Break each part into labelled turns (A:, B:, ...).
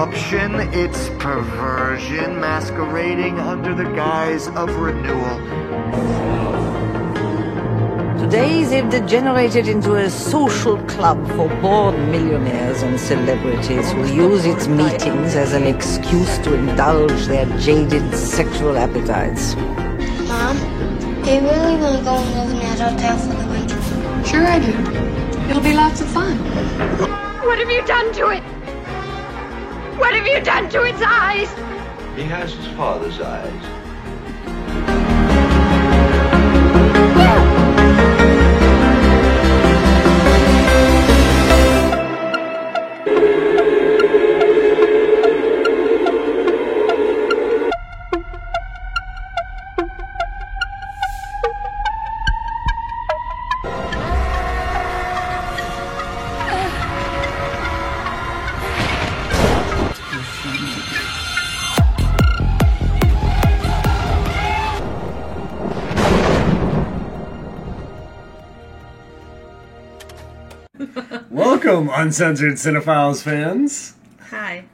A: corruption, it's perversion masquerading under the guise of renewal.
B: Today they've degenerated into a social club for bored millionaires and celebrities who use its meetings as an excuse to indulge their jaded sexual appetites.
C: Mom, do you really want to go and live in that hotel for the week?
D: Sure I do. It'll be lots of fun.
E: What have you done to it? What have you done to its eyes?
F: He has his father's eyes.
G: Welcome, Uncensored Cinefiles fans.
H: Hi.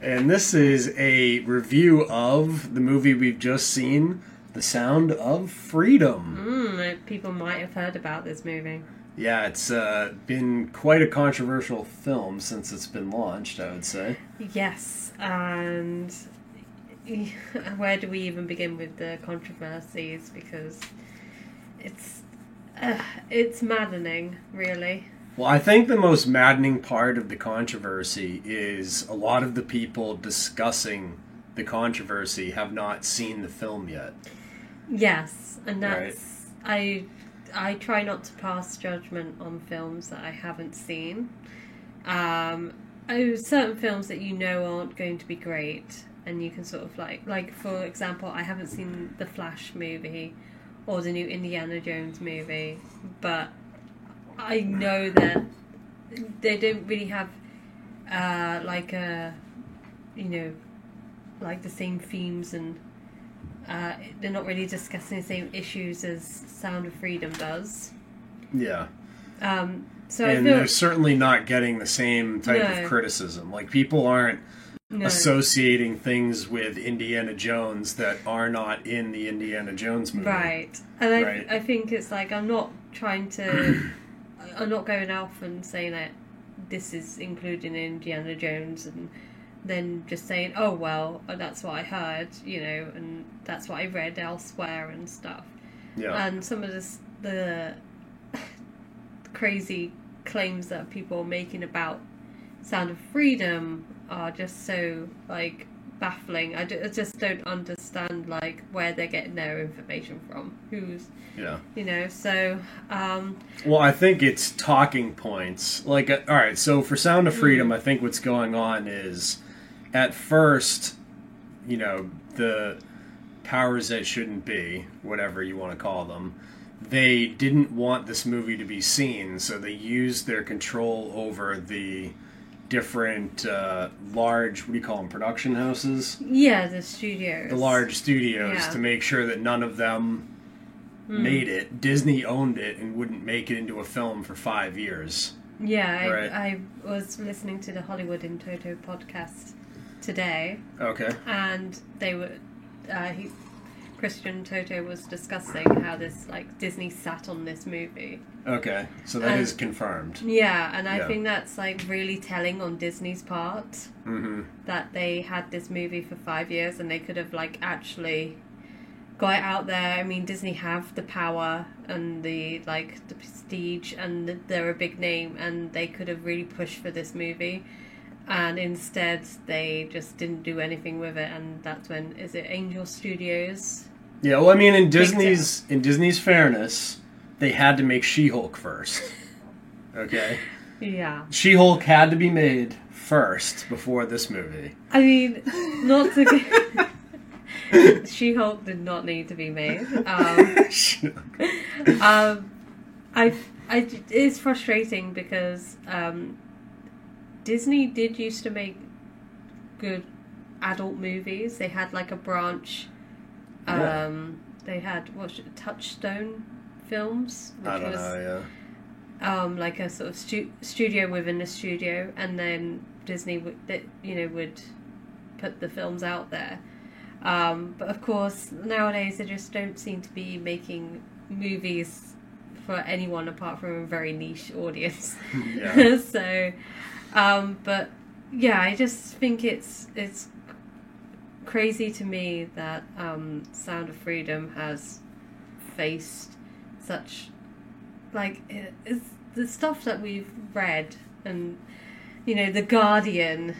G: And this is a review of the movie we've just seen, The Sound of Freedom.
H: Mm, people might have heard about this movie.
G: Yeah, it's uh, been quite a controversial film since it's been launched, I would say.
H: Yes, and where do we even begin with the controversies? Because it's uh, it's maddening, really.
G: Well, I think the most maddening part of the controversy is a lot of the people discussing the controversy have not seen the film yet.
H: Yes, and that's I I try not to pass judgment on films that I haven't seen. Um, oh, certain films that you know aren't going to be great, and you can sort of like like for example, I haven't seen the Flash movie or the new Indiana Jones movie, but I know that they don't really have uh, like a you know like the same themes and uh, they're not really discussing the same issues as Sound of Freedom does.
G: Yeah.
H: Um, so
G: and
H: I feel
G: they're certainly not getting the same type
H: No.
G: of criticism. Like people aren't
H: no.
G: associating things with Indiana Jones that are not in the Indiana Jones movie.
H: right, and I
G: Right.
H: I think it's like I'm not trying to I'm not going off and saying that this is included in Indiana Jones and then just saying oh well uh, that's what I heard you know and that's what I read elsewhere and stuff.
G: Yeah.
H: and some of this, the crazy claims that people are making about Sound of Freedom are just so like baffling. I, ju- I just don't understand like where they're getting their information from. Who's
G: yeah.
H: you know so um
G: Well, I think it's talking points. Like, uh, all right, so for Sound of Freedom, I think what's going on is at first, you know, the powers that shouldn't be, whatever you want to call them, they didn't want this movie to be seen, so they used their control over the different uh, large, what do you call them, production houses?
H: yeah the studios
G: The large studios
H: Yeah.
G: to make sure that none of them made it. Disney owned it and wouldn't make it into a film for five years.
H: yeah I, I was listening to the Hollywood in Toto podcast today
G: Okay.
H: and they were uh, he, Christian Toto was discussing how this like Disney sat on this movie.
G: Okay. So that
H: Um,
G: is confirmed.
H: Yeah, and I
G: Yeah.
H: think that's like really telling on Disney's part
G: hmm
H: that they had this movie for five years and they could have like actually got it out there. I mean, Disney have the power and the like the prestige, and they're a big name, and they could have really pushed for this movie. And instead, they just didn't do anything with it, and that's when is it Angel Studios?
G: Yeah. Well, I mean, in Disney's in Disney's fairness, they had to make She-Hulk first. Okay.
H: Yeah,
G: She-Hulk had to be made first before this movie.
H: I mean, not to. She Hulk did not need to be made. Um, um, I, I, it's frustrating because um, Disney did used to make good adult movies. They had like a branch.
G: Yeah.
H: Um, They had what Touchstone Films, which
G: I don't
H: was
G: know. Yeah.
H: um, like a sort of stu- studio within a studio, and then Disney would that you know would put the films out there. Um, but of course, nowadays they just don't seem to be making movies for anyone apart from a very niche audience.
G: Yeah.
H: so, um, but yeah, I just think it's it's crazy to me that um, Sound of Freedom has faced such like it- it's the stuff that we've read and you know the Guardian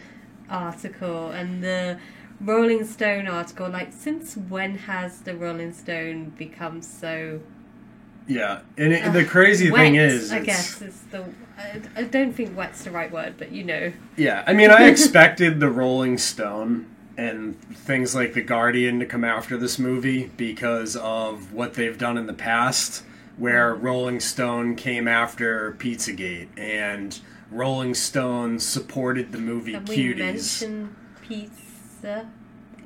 H: article and the Rolling Stone article. Like, since when has the Rolling Stone become so
G: Yeah, and it, the crazy thing is,
H: I
G: it's-
H: guess it's the. I, I don't think wet's the right word, but you know.
G: Yeah, I mean, I expected the Rolling Stone and things like the Guardian to come after this movie because of what they've done in the past, where Rolling Stone came after Pizzagate and Rolling Stone supported the movie
H: Can we
G: Cuties.
H: mention pizza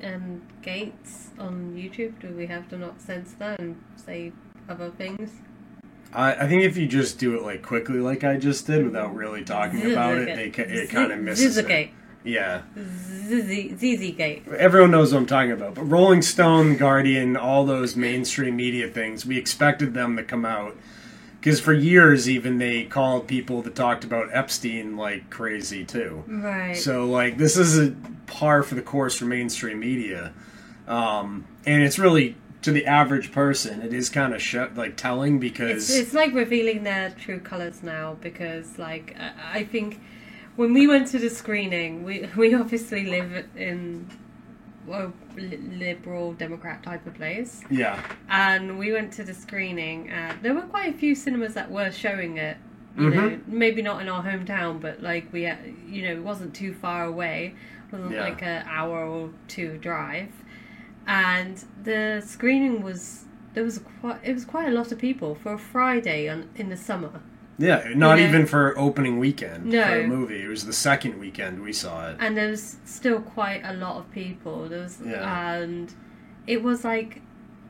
H: and gates on YouTube? Do we have to not censor that and say other things?
G: I, I think if you just do it like quickly, like I just did, without really talking about it, they, ca- it kind of misses it. Yeah.
H: ZZ Gate.
G: everyone knows what I'm talking about. But Rolling Stone, Guardian, all those mainstream media things, we expected them to come out because for years even they called people that talked about Epstein like crazy too.
H: Right.
G: So like this is a par for the course for mainstream media, um, and it's really to the average person it is kind of sh- like telling because
H: It's, it's like revealing their true colors now because, like, I I think when we went to the screening, we we obviously live in a liberal Democrat type of place,
G: yeah
H: and we went to the screening, and there were quite a few cinemas that were showing it. You mm-hmm. know, maybe not in our hometown, but like we, had- you know, it wasn't too far away. It wasn't
G: Yeah.
H: like an hour or two drive, and the screening was there was quite it was quite a lot of people for a Friday on in the summer.
G: Yeah not
H: You know?
G: even for opening weekend
H: No.
G: for a movie it was the second weekend we saw it
H: and there was still quite a lot of people. There was,
G: Yeah.
H: and it was like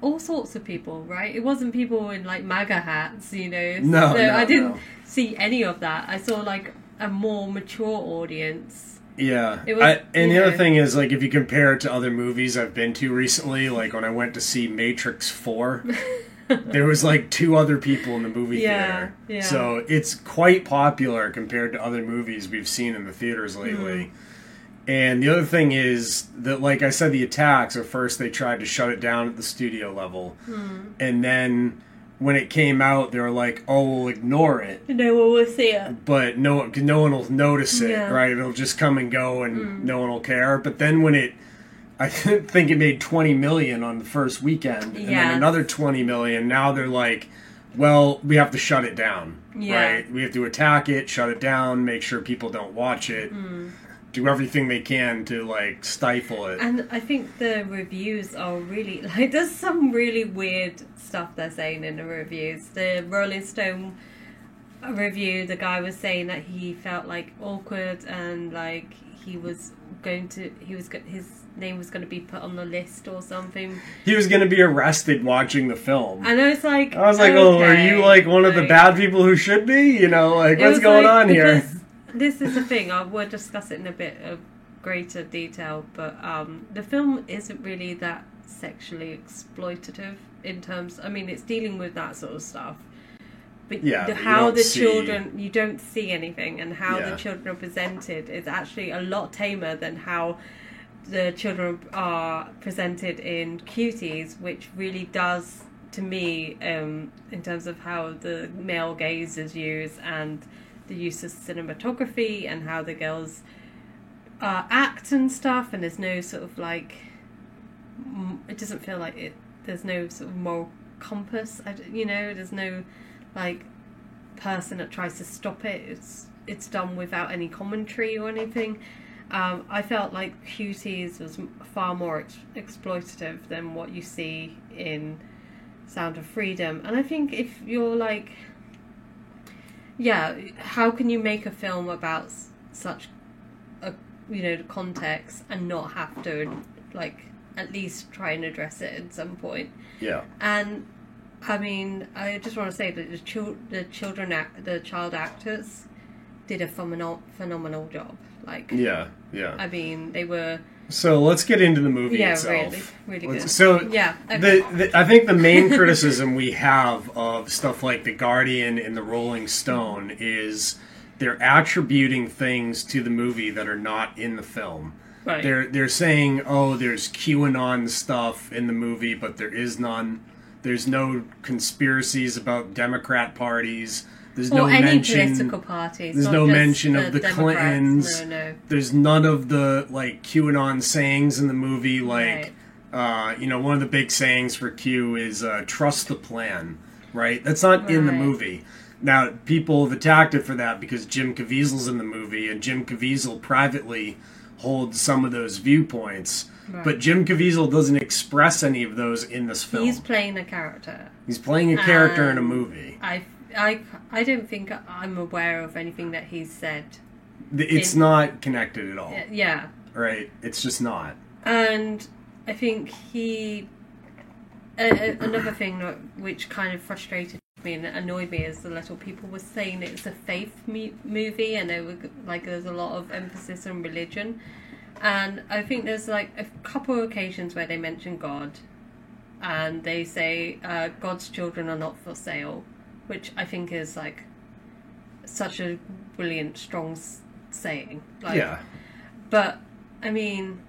H: all sorts of people, right? It wasn't people in like MAGA hats, you know.
G: No,
H: so
G: no,
H: I didn't
G: no.
H: see any of that. I saw like a more mature audience.
G: Yeah,
H: It was-
G: I, and the other thing is, like, if you compare it to other movies I've been to recently, like when I went to see Matrix Four, there was like two other people in the movie
H: Yeah,
G: theater.
H: yeah.
G: So it's quite popular compared to other movies we've seen in the theaters lately.
H: Hmm.
G: And the other thing is that, like I said, the attacks. At first, they tried to shut it down at the studio level,
H: Hmm.
G: and then when it came out, they were like, "Oh, we'll ignore it."
H: No one will see it.
G: but no one no one will notice it,
H: Yeah.
G: right? It'll just come and go, and no one will care. But then when it, I think it made twenty million on the first weekend, and
H: Yeah.
G: then another twenty million. Now they're like, well, we have to shut it down,
H: Yeah.
G: right? We have to attack it, shut it down, make sure people don't watch it,
H: Hmm.
G: do everything they can to like stifle it.
H: And I think the reviews are really like there's some really weird stuff they're saying in the reviews. The Rolling Stone review, the guy was saying that he felt like awkward and like he was going to he was his name was going to be put on the list or something.
G: he was going to be arrested watching the film.
H: And I was like,
G: I was like, "Oh, are you like one of the bad people who should be? You know, like what's going
H: like-
G: on here?"
H: This is the thing. I will discuss it in a bit of greater detail, but um, the film isn't really that sexually exploitative in terms. I mean, it's dealing with that sort of stuff, but
G: Yeah,
H: the, how the
G: see-
H: children you don't see anything, and how
G: Yeah.
H: the children are presented is actually a lot tamer than how the children are presented in cuties, which really does to me um, in terms of how the male gaze is used and the use of cinematography and how the girls uh, act and stuff and there's no sort of like it doesn't feel like it there's no sort of moral compass I you know there's no like person that tries to stop it. It's it's done without any commentary or anything um, I felt like Cuties was far more ex- exploitative than what you see in Sound of Freedom. And I think if you're like, yeah, how can you make a film about s- such a you know context and not have to like at least try and address it at some point?
G: yeah.
H: And I mean, I just want to say that the chil- the children act- the child actors did a phenomenal phenomenal job. Like,
G: Yeah, yeah.
H: I mean, they were
G: So let's get into the movie
H: yeah,
G: itself.
H: really, really good.
G: So
H: yeah,
G: the, the I think the main criticism we have of stuff like the Guardian and the Rolling Stone is they're attributing things to the movie that are not in the film.
H: Right.
G: They're they're saying, oh, there's QAnon stuff in the movie, but there is none. There's no conspiracies about Democrat parties. There's
H: or
G: no
H: any
G: mention.
H: political parties.
G: There's no mention of the
H: Democrats.
G: Clintons.
H: No, no.
G: There's none of the like QAnon sayings in the movie. Like,
H: Right.
G: uh, you know, one of the big sayings for Q is uh, "trust the plan." Right? That's not in the movie. Now, people have attacked it for that because Jim Caviezel's in the movie, and Jim Caviezel privately holds some of those viewpoints. But Jim Caviezel doesn't express any of those in this film.
H: He's playing a character.
G: He's playing a character in a
H: Um,
G: movie.
H: I, I, I don't think I'm aware of anything that he's said.
G: It's
H: in-
G: not connected at all,
H: Yeah,
G: right? It's just not.
H: and I think he. Uh, another thing which kind of frustrated me and annoyed me is the little people were saying it's a faith mu- movie, and there were like there's a lot of emphasis on religion, and I think there's like a couple of occasions where they mention God, and they say uh, God's children are not for sale, which I think is like such a brilliant, strong s- saying. Like,
G: yeah.
H: but I mean,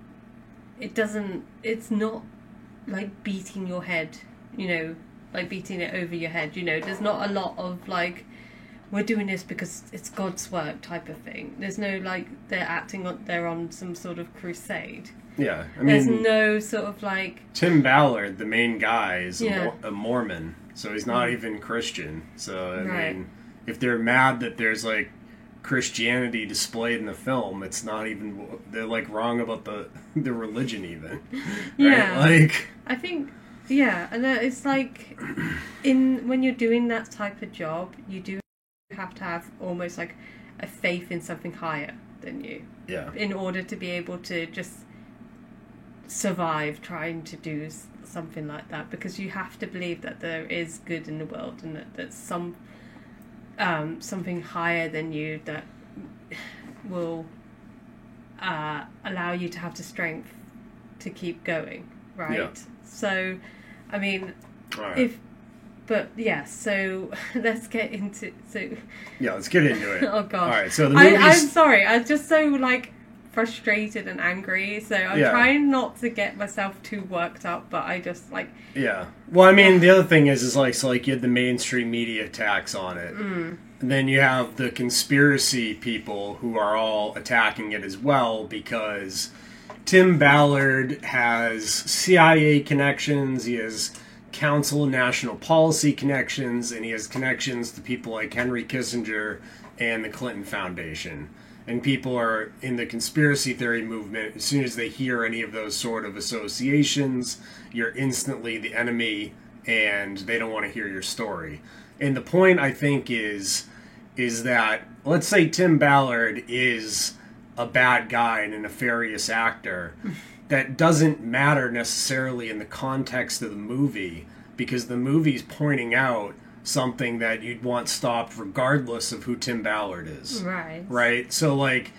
H: it doesn't. It's not like beating your head. You know, like beating it over your head. You know, there's not a lot of like. We're doing this because it's God's work type of thing. There's no like they're acting on they're on some sort of crusade.
G: Yeah. I
H: There's no sort of like
G: Tim Ballard, the main guy, is
H: Yeah.
G: A Mormon, so he's not mm-hmm. even Christian. So I
H: Right.
G: mean, if they're mad that there's like Christianity displayed in the film, it's not even they're like wrong about the the religion even. Right?
H: Yeah.
G: Like
H: I think, yeah, and it's like in when you're doing that type of job, you do have to have almost like a faith in something higher than you
G: yeah.
H: in order to be able to just survive trying to do something like that because you have to believe that there is good in the world and that there's some um, something higher than you that will uh, allow you to have the strength to keep going right
G: Yeah.
H: so i mean
G: right.
H: if but yeah so let's get into so
G: yeah, let's get into it.
H: Oh god.
G: All right. So the
H: I,
G: movie's
H: I'm sorry. I'm just so like frustrated and angry. So I'm
G: Yeah.
H: trying not to get myself too worked up, but I just like
G: Yeah. Well, I mean, the other thing is, is like, so like you had the mainstream media attacks on it,
H: Mm.
G: and then you have the conspiracy people who are all attacking it as well because Tim Ballard has CIA connections, he has Council of National Policy connections, and he has connections to people like Henry Kissinger and the Clinton Foundation. And people are in the conspiracy theory movement. As soon as they hear any of those sort of associations, you're instantly the enemy, and they don't want to hear your story. And the point I think is, is that let's say Tim Ballard is a bad guy and a nefarious actor. that doesn't matter necessarily in the context of the movie because the movie's pointing out something that you'd want stopped regardless of who Tim Ballard is.
H: right.
G: Right? So like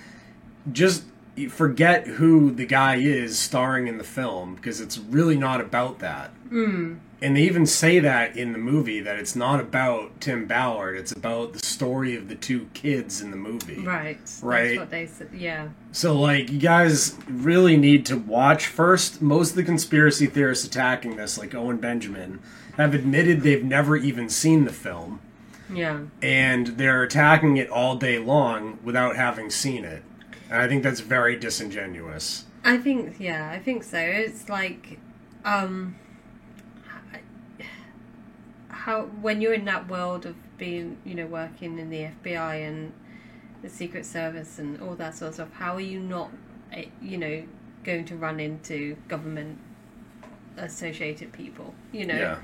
G: just forget who the guy is starring in the film because it's really not about that. Mm. And they even say that in the movie that it's not about Tim Ballard, it's about the story of the two kids in the movie.
H: Right.
G: Right.
H: That's what they said. Yeah.
G: So, like, you guys really need to watch first. Most of the conspiracy theorists attacking this, like Owen Benjamin, have admitted they've never even seen the film,
H: Yeah.
G: and they're attacking it all day long without having seen it. And I think that's very disingenuous.
H: I think yeah, I think so. It's like um how when you're in that world of being, you know, working in the FBI and the Secret Service and all that sort of stuff, how are you not eh, you know, going to run into government associated people, you know?
G: Yeah.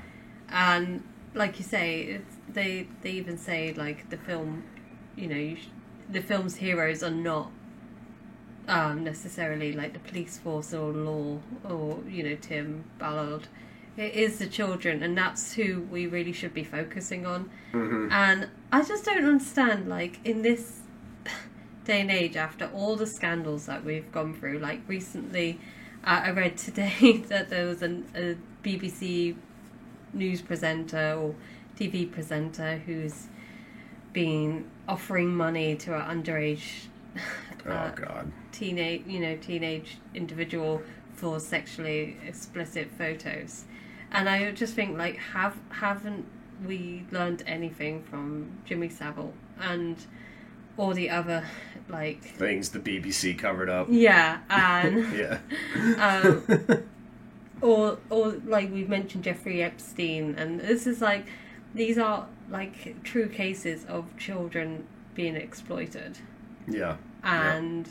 H: and like you say, it's, they they even say like the film, you know, you sh- the film's heroes are not um, necessarily like the police force or law or you know Tim Ballard. It is the children, and that's who we really should be focusing on. And I just don't understand, like in this day and age, after all the scandals that we've gone through, like recently, uh, I read today that there was an, a BBC news presenter or TV presenter who's been offering money to an underage
G: Oh
H: uh,
G: God.
H: teenage, you know, teenage individual for sexually explicit photos, and I just think like have haven't we learned anything from Jimmy Savile and all the other like
G: Things the BBC covered up.
H: yeah and
G: Yeah.
H: um, or or like we've mentioned Jeffrey Epstein, and this is like these are like true cases of children being exploited,
G: yeah.
H: and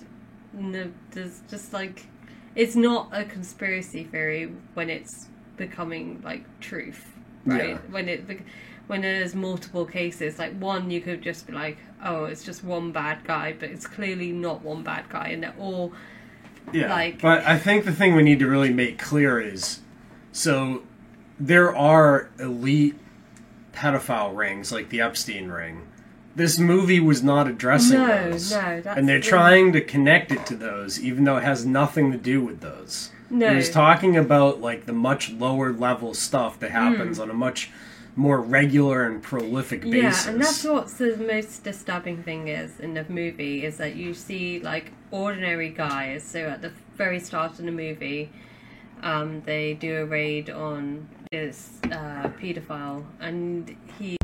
H: no, there's just like it's not a conspiracy theory when it's becoming like truth, right?
G: Yeah.
H: When it when there's multiple cases, like one you could just be like, oh, it's just one bad guy, but it's clearly not one bad guy, and they're all
G: Yeah.
H: Like-
G: but I think the thing we need to really make clear is so there are elite pedophile rings like the Epstein ring. This movie was not addressing
H: No,
G: those.
H: no,
G: and they're
H: the-
G: trying to connect it to those, even though it has nothing to do with those.
H: No.
G: It was talking about like the much lower level stuff that happens on a much more regular and prolific basis.
H: Yeah, and that's what's the most disturbing thing is in the movie is that you see like ordinary guys. So at the very start of the movie, um, they do a raid on this uh, paedophile, and he.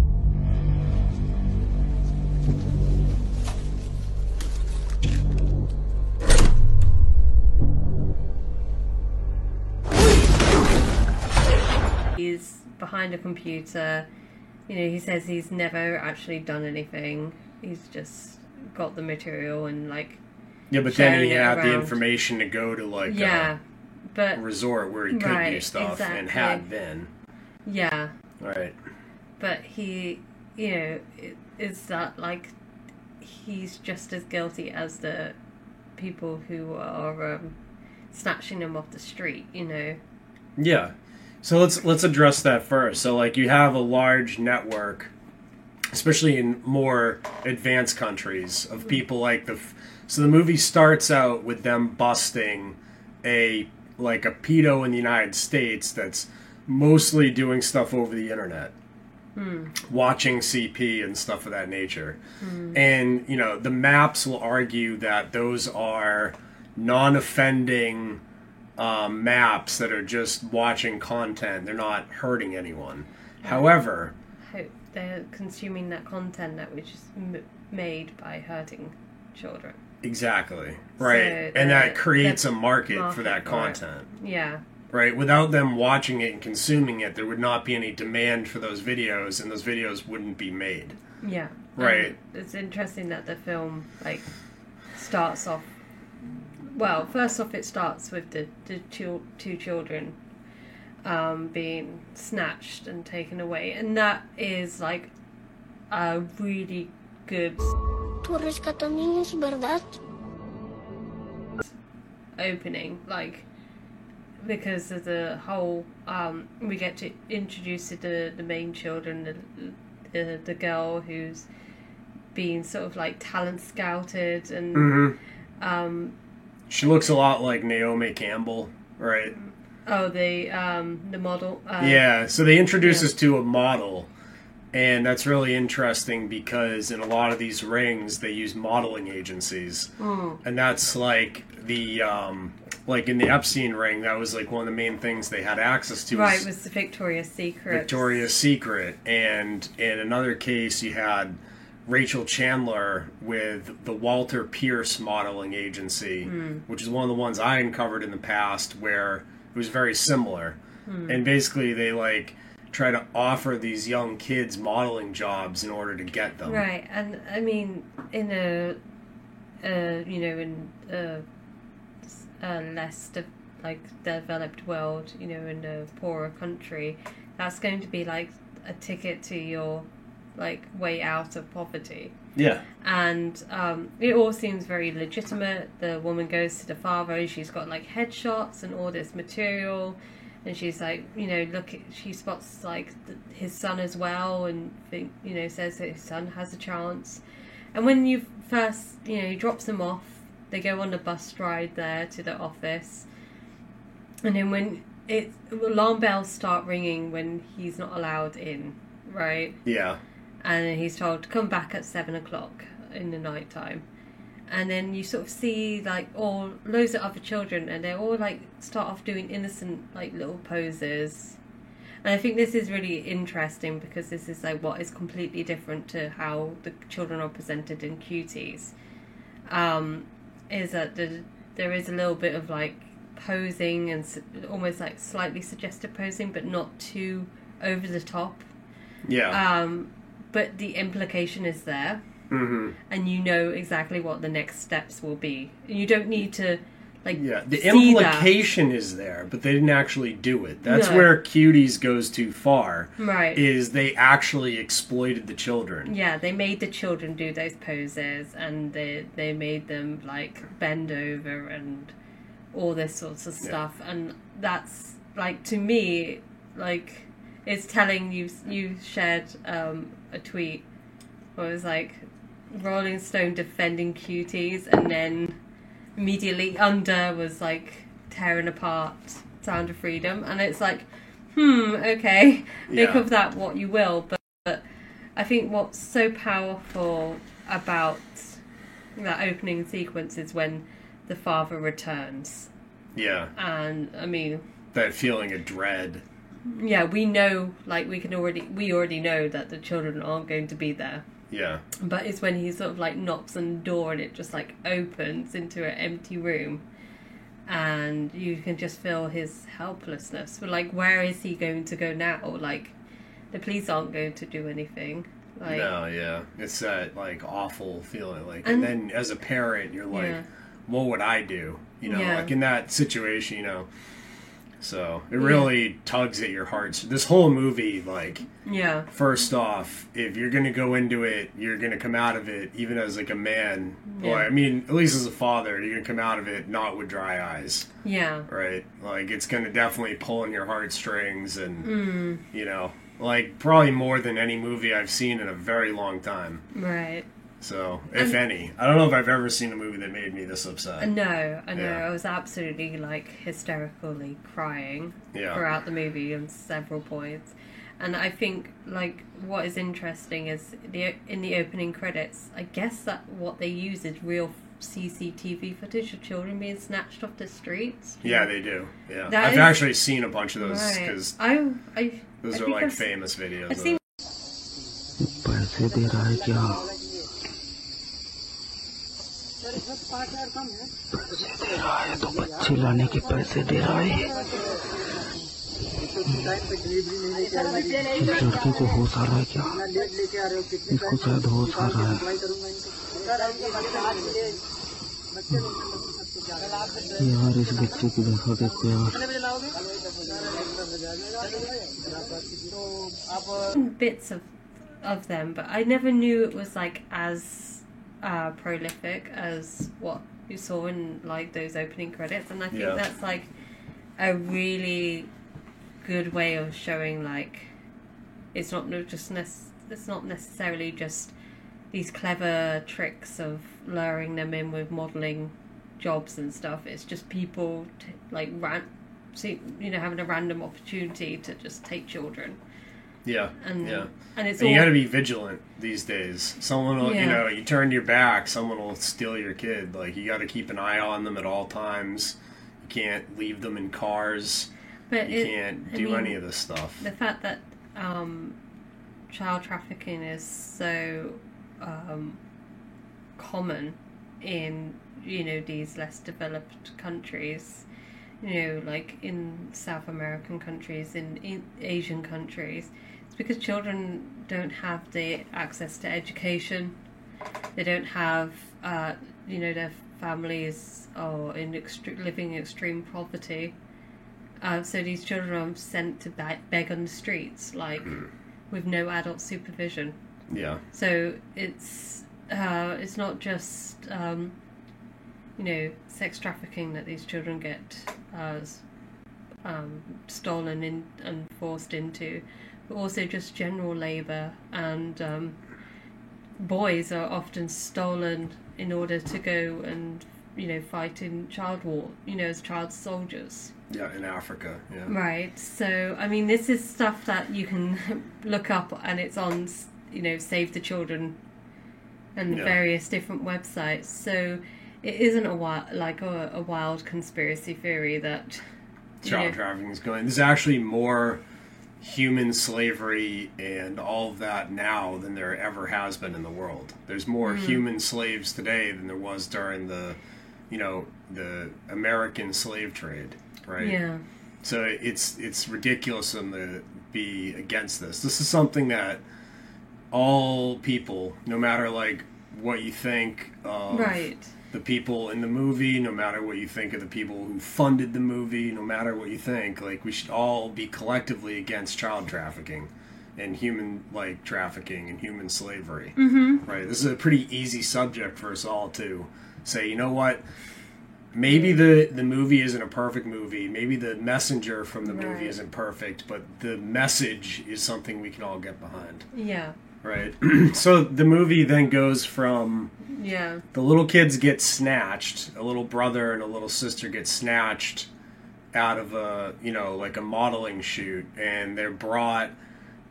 H: Behind a computer. You know, he says he's never actually done anything. He's just got the material and like
G: yeah, but then he had the information to go to like
H: yeah, but
G: resort where he could
H: Right,
G: do stuff and
H: exactly.
G: had been.
H: yeah,
G: Right.
H: but he, you know, is that like he's just as guilty as the people who are um, snatching him off the street. You know,
G: Yeah. So let's let's address that first. So like you have a large network, especially in more advanced countries, of hmm. people like the. So the movie starts out with them busting a like a pedo in the United States that's mostly doing stuff over the internet, hmm. watching CP and stuff of that nature. Hmm. And you know the maps will argue that those are non-offending um, maps that are just watching content. They're not hurting anyone. However,
H: hope they're consuming that content that was just m- made by hurting children.
G: exactly right,
H: So
G: and that creates a market, for
H: market
G: that
H: for it.
G: content.
H: Yeah,
G: Right, without them watching it and consuming it, there would not be any demand for those videos, and those videos wouldn't be made.
H: yeah.
G: Right.
H: And it's interesting that the film like starts off. Well, first off, it starts with the the two children um, being snatched and taken away, and that is like a really good
C: Tú rescató niños, ¿verdad?
H: opening, like because of the whole um, we get to introduce to the the main children, the the, the girl who's being sort of like talent scouted and
G: Mm-hmm.
H: um,
G: She looks a lot like Naomi Campbell, right?
H: oh the um, the model uh,
G: Yeah, so they introduce
H: yeah.
G: us to a model, and that's really interesting because in a lot of these rings they use modeling agencies,
H: Mm.
G: and that's like the um, like in the Epstein ring that was like one of the main things they had access to.
H: right
G: was
H: was the Victoria's Secret
G: Victoria's Secret, and in another case you had Rachel Chandler with the Walter Pierce modeling agency, which is one of the ones I uncovered in the past where it was very similar. And basically they like try to offer these young kids modeling jobs in order to get them.
H: Right, and I mean, in a, uh, you know, in a, a less de- like developed world, you know, in a poorer country, that's going to be like a ticket to your like way out of poverty.
G: Yeah.
H: And um, it all seems very legitimate. The woman goes to the father. She's got like headshots and all this material, and she's like, you know, look. She spots like th his son as well, and think, you know, says that his son has a chance. And when you first, you know, he drops them off, they go on the bus ride there to the office, and then when it alarm bells start ringing when he's not allowed in, right?
G: Yeah.
H: And he's told to come back at seven o'clock in the night time. And then you sort of see like all loads of other children, and they all like start off doing innocent like little poses. And I think this is really interesting because this is like what is completely different to how the children are presented in cuties. Um, is that the, there is a little bit of like posing and almost like slightly suggestive posing, but not too over the top.
G: Yeah.
H: Um, but the implication is there,
G: hmm
H: and you know exactly what the next steps will be. You don't need to, like,
G: Yeah, the implication is there, but they didn't actually do it. That's
H: No.
G: where Cuties goes too far.
H: Right.
G: Is they actually exploited the children.
H: Yeah, they made the children do those poses, and they they made them like bend over and all this sorts of stuff, and that's like to me, like it's telling you. You shared um, a tweet where it was like Rolling Stone defending cuties, and then immediately under was like tearing apart Sound of Freedom, and it's like, hmm, okay, make
G: Yeah.
H: of that what you will, but, but I think what's so powerful about that opening sequence is when the father returns.
G: Yeah,
H: And I mean,
G: that feeling of dread.
H: Yeah, we know, like we can already, we already know that the children aren't going to be there.
G: Yeah,
H: But it's when he sort of like knocks on the door and it just like opens into an empty room, and you can just feel his helplessness. But like, where is he going to go now? Like, the police aren't going to do anything. Like,
G: no, yeah, it's that like awful feeling. Like,
H: And-
G: and, then as a parent, you're like,
H: Yeah.
G: what would I do? You know,
H: Yeah.
G: like in that situation, you know. So it really tugs at your hearts. This whole movie, like,
H: yeah,
G: first off, if you're gonna go into it, you're gonna come out of it, even as like a man.
H: Yeah.
G: Or I mean, at least as a father, you're gonna come out of it not with dry eyes,
H: yeah,
G: right? Like it's gonna definitely pull on your heartstrings, and
H: Mm.
G: you know, like probably more than any movie I've seen in a very long time.
H: right.
G: So, if
H: And-
G: any, I don't know if I've ever seen a movie that made me this upset.
H: No, I know.
G: Yeah.
H: I was absolutely like hysterically crying
G: Yeah.
H: throughout the movie on several points. And I think like what is interesting is the in the opening credits. I guess that what they use is real CCTV footage of children being snatched off the streets.
G: yeah, they do. Yeah,
H: That
G: I've
H: is-
G: actually seen a bunch of those
H: Right.
G: because
H: I, I,
G: those
H: I
G: are like
H: I've s-
G: famous videos.
H: I've
G: of
H: seen
I: बच्चे लाने के पैसे दे रहा है। इस लड़के को होश आ रहा है क्या? इसको शायद होश आ रहा है। यार इस बच्चे की दशा देखो यार।
H: Bits of of them, but I never knew it was like as uh, prolific as what you saw in like those opening credits, and I think
G: Yeah.
H: that's like a really good way of showing like it's not just nec- it's not necessarily just these clever tricks of luring them in with modeling jobs and stuff. It's just people t- like ran, see, you know, having a random opportunity to just take children
G: Yeah,
H: and
G: yeah.
H: and it's
G: And
H: all
G: you got to be vigilant these days. Someone will,
H: Yeah.
G: you know, you turn your back, someone will steal your kid. Like you got to keep an eye on them at all times. You can't leave them in cars.
H: but
G: You
H: it-
G: can't
H: I
G: do
H: mean,
G: any of this stuff.
H: The fact that um, child trafficking is so um, common in you know these less developed countries, you know, like in South American countries, in, in Asian countries, it's because children don't have the access to education. They don't have, uh, you know, their families are in extre- living in extreme poverty. Uh, so these children are sent to beg, beg on the streets, like with no adult supervision.
G: Yeah,
H: So it's uh, it's not just um, you know sex trafficking that these children get uh, um, stolen in and forced into, but also just general labour and um, boys are often stolen in order to go and you know fight in child war you know as child soldiers
G: Yeah, in Africa. Yeah.
H: right so i mean this is stuff that you can look up and it's on you know save the children and
G: Yeah.
H: various different websites so it isn't a wild like a, a wild conspiracy theory that
G: Child
H: know-
G: trafficking is going. There's actually more human slavery and all of that now than there ever has been in the world. There's more
H: Mm.
G: human slaves today than there was during the, you know, the American slave trade, right?
H: yeah
G: So it's it's ridiculous of them to be against this. This is something that all people, no matter like what you think of
H: right
G: the people in the movie, no matter what you think of the people who funded the movie, no matter what you think, like we should all be collectively against child trafficking and human like trafficking and human slavery. Mm-hmm. Right. This is a pretty easy subject for us all to say. You know what? Maybe the the movie isn't a perfect movie. Maybe the messenger from the movie isn't perfect, but the message is something we can all get behind.
H: yeah
G: Right. so the movie then goes from
H: yeah.
G: the little kids get snatched a little brother and a little sister get snatched out of a you know like a modeling shoot and they're brought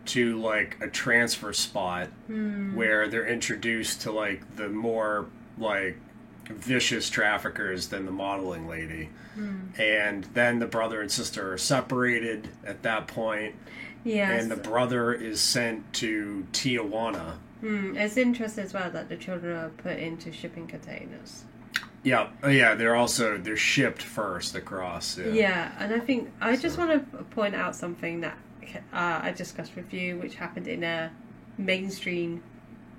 G: to like a transfer spot hmm. where they're introduced to like the more like vicious traffickers than the modeling lady. Hmm. And then the brother and sister are separated at that point
H: yeah
G: and the brother is sent to tijuana
H: Mm, it's interesting as well that the children are put into shipping containers.
G: Yeah, oh, yeah. They're also they're shipped first across. Yeah.
H: Yeah, and I think I just want to point out something that uh, I discussed with you, which happened in a mainstream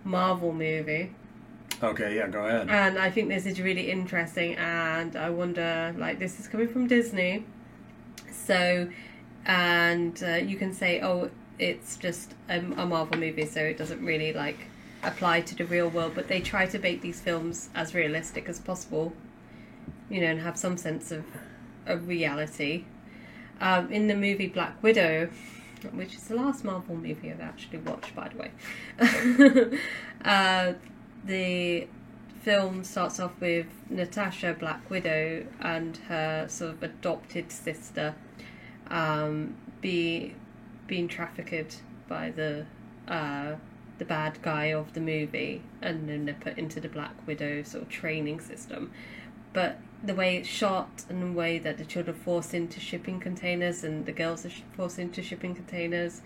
H: Marvel movie,
G: Okay. Yeah. Go ahead.
H: and I think this is really interesting. And I wonder, like, this is coming from Disney, so, and uh, you can say, oh, it's just a, a Marvel movie, so it doesn't really like apply to the real world. But they try to make these films as realistic as possible, you know, and have some sense of a reality. Um, in the movie Black Widow, which is the last Marvel movie I've actually watched, by the way, uh, the film starts off with Natasha Black Widow and her sort of adopted sister um, be being trafficked by the uh, the bad guy of the movie, and then they're put into the Black Widow sort of training system. But the way it's shot and the way that the children are forced into shipping containers and the girls are forced into shipping containers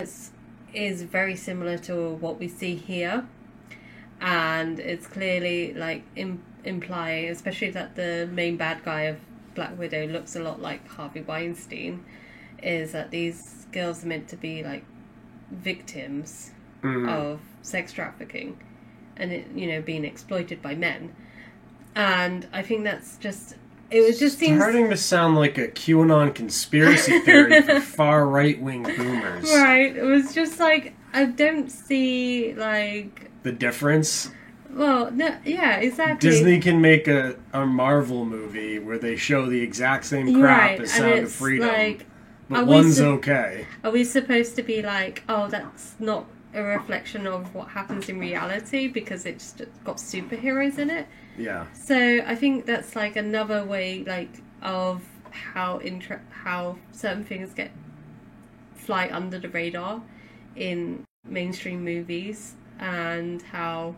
H: is, is very similar to what we see here. And it's clearly like Im- implying, especially that the main bad guy of Black Widow looks a lot like Harvey Weinstein, is that these girls are meant to be like victims mm-hmm. of sex trafficking and it, you know being exploited by men. And i think that's just it was just seems
G: Starting to sound like a QAnon conspiracy theory for far right wing boomers.
H: right it was just like i don't see like
G: The difference
H: well no yeah exactly
G: Disney can make a, a Marvel movie where they show the exact same crap
H: right
G: as Sound of Freedom,
H: like
G: but one's
H: sup-
G: okay.
H: are we supposed to be like oh that's not a reflection of what happens in reality because it's got superheroes in it
G: Yeah.
H: So I think that's like another way, like of how inter- how certain things get fly under the radar in mainstream movies, and how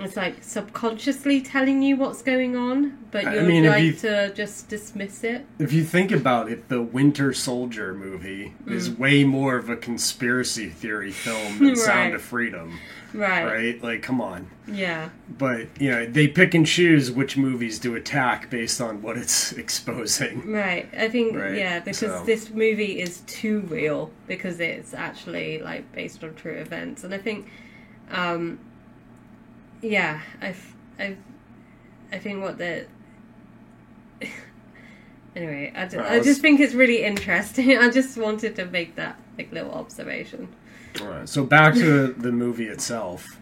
H: it's like subconsciously telling you what's going on, but
G: I
H: you'd
G: mean,
H: like
G: you-
H: to just dismiss it.
G: If you think about it, the Winter Soldier movie is
H: Mm.
G: way more of a conspiracy theory film than Sound of Freedom,
H: Right.
G: right? Like, come on.
H: Yeah.
G: But, you know, they pick and choose which movies to attack based on what it's exposing.
H: Right. I think
G: Right,
H: yeah, because
G: so-
H: this movie is too real because it's actually like based on true events, and I think, um, yeah, I've, I've, I think what the. anyway, I,
G: Right,
H: I
G: let's-
H: just think it's really interesting. I just wanted to make that like little observation.
G: All right, so back to the movie itself.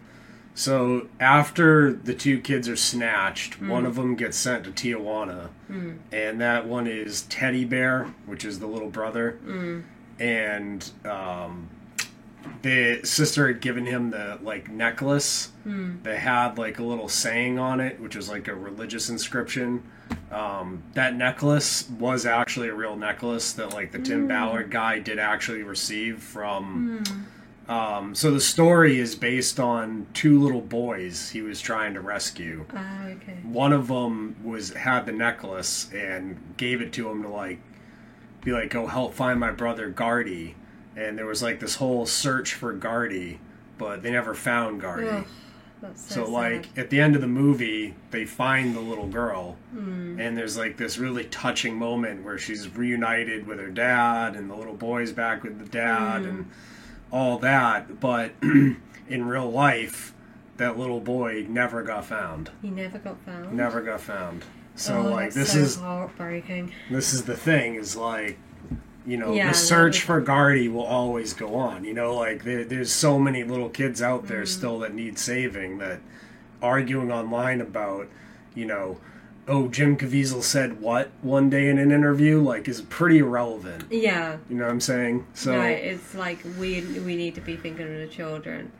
G: So after the two kids are snatched, mm. one of them gets sent to Tijuana, mm. and that one is Teddy Bear, which is the little brother, mm. and um, the sister had given him the like necklace that had like a little saying on it, which was like a religious inscription. Um, that necklace was actually a real necklace that like the Tim Ballard guy did actually receive from. Um, so the story is based on two little boys he was trying to rescue.
H: Ah, okay.
G: One of them was had the necklace and gave it to him to like be like, "Go help find my brother Gardy." And there was like this whole search for Gardy, but they never found Gardy.
H: Ugh, so,
G: So like at the end of the movie, they find the little girl,
H: Hmm.
G: and there's like this really touching moment where she's reunited with her dad, and the little boy's back with the dad,
H: Hmm.
G: and all that. But in real life, that little boy never got found.
H: he never got found.
G: Never got found. So
H: oh,
G: like this
H: so
G: is
H: heartbreaking.
G: this is the thing is like you know
H: Yeah,
G: the search for Gardy will always go on. You know, like there, there's so many little kids out
H: Mm.
G: there still that need saving that arguing online about you know oh Jim Caviezel said what one day in an interview like is pretty irrelevant.
H: Yeah.
G: You know what I'm saying? So
H: right. It's like we we need to be thinking of the children.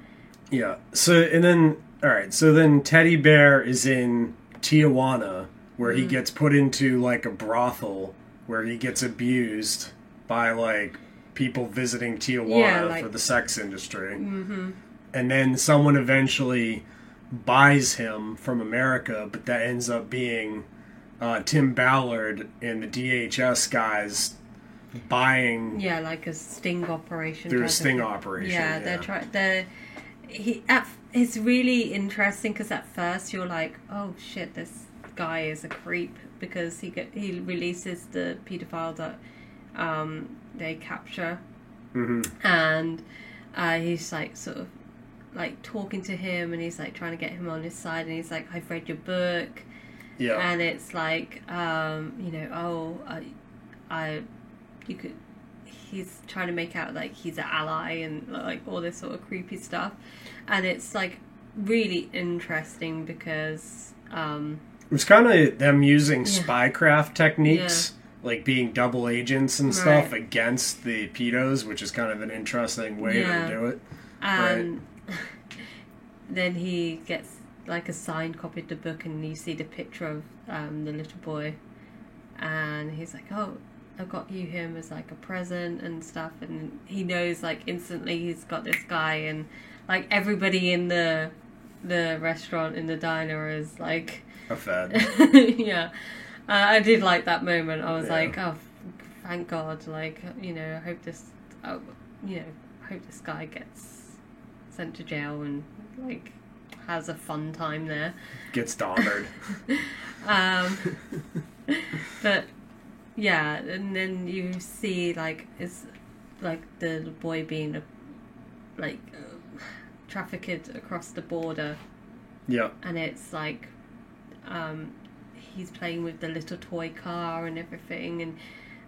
G: Yeah. So and then all right. So then Teddy Bear is in Tijuana, where
H: Mm.
G: he gets put into like a brothel, where he gets abused by like people visiting Tijuana
H: Yeah, like-
G: for the sex industry. Mm-hmm. And then someone eventually buys him from America, but that ends up being uh, Tim Ballard and the DHS guys buying.
H: Yeah, like a sting operation.
G: Through a
H: type of
G: sting operation,
H: Yeah, they're trying. They're he. At, it's really interesting because at first you're like, oh shit, this guy is a creep because he get he releases the pedophile that um, they capture,
G: Mm-hmm.
H: and uh, he's like sort of like talking to him, and he's like trying to get him on his side, and he's like, I've read your book
G: Yeah.
H: and it's like um, you know oh I, I you could he's trying to make out like he's an ally and like all this sort of creepy stuff and it's like really interesting because um,
G: It was kind of them using
H: Yeah.
G: spycraft techniques, like being double agents and stuff
H: Right.
G: against the pedos, which is kind of an interesting way
H: Yeah.
G: to do it.
H: and then he gets like a signed copy of the book and you see the picture of um, the little boy and he's like oh i got you him as like a present and stuff and he knows like instantly he's got this guy and like everybody in the the restaurant in the diner is like
G: A fed.
H: yeah i did like that moment i was
G: Yeah.
H: like oh thank god like you know i hope this oh, you know I hope this guy gets sent to jail and like has a fun time there
G: Gets donnered.
H: um but yeah and then you see like it's like the boy being a, like uh, trafficked across the border
G: yeah.
H: and it's like um, he's playing with the little toy car and everything and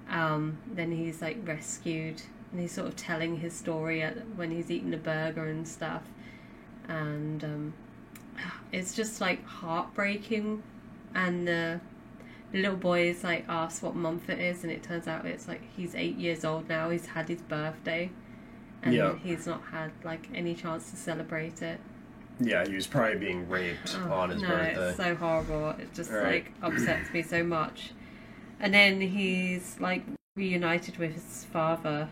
H: um, then he's like rescued and he's sort of telling his story at, when he's eating a burger and stuff and um, it's just like heartbreaking and the the little boy is like asked what month it is and it turns out it's like he's eight years old now he's had his birthday and
G: Yeah.
H: he's not had like any chance to celebrate it
G: Yeah, he was probably being raped
H: Oh,
G: on his
H: no,
G: birthday.
H: it's so horrible. It just
G: Right.
H: like upsets me so much. And then he's like reunited with his father,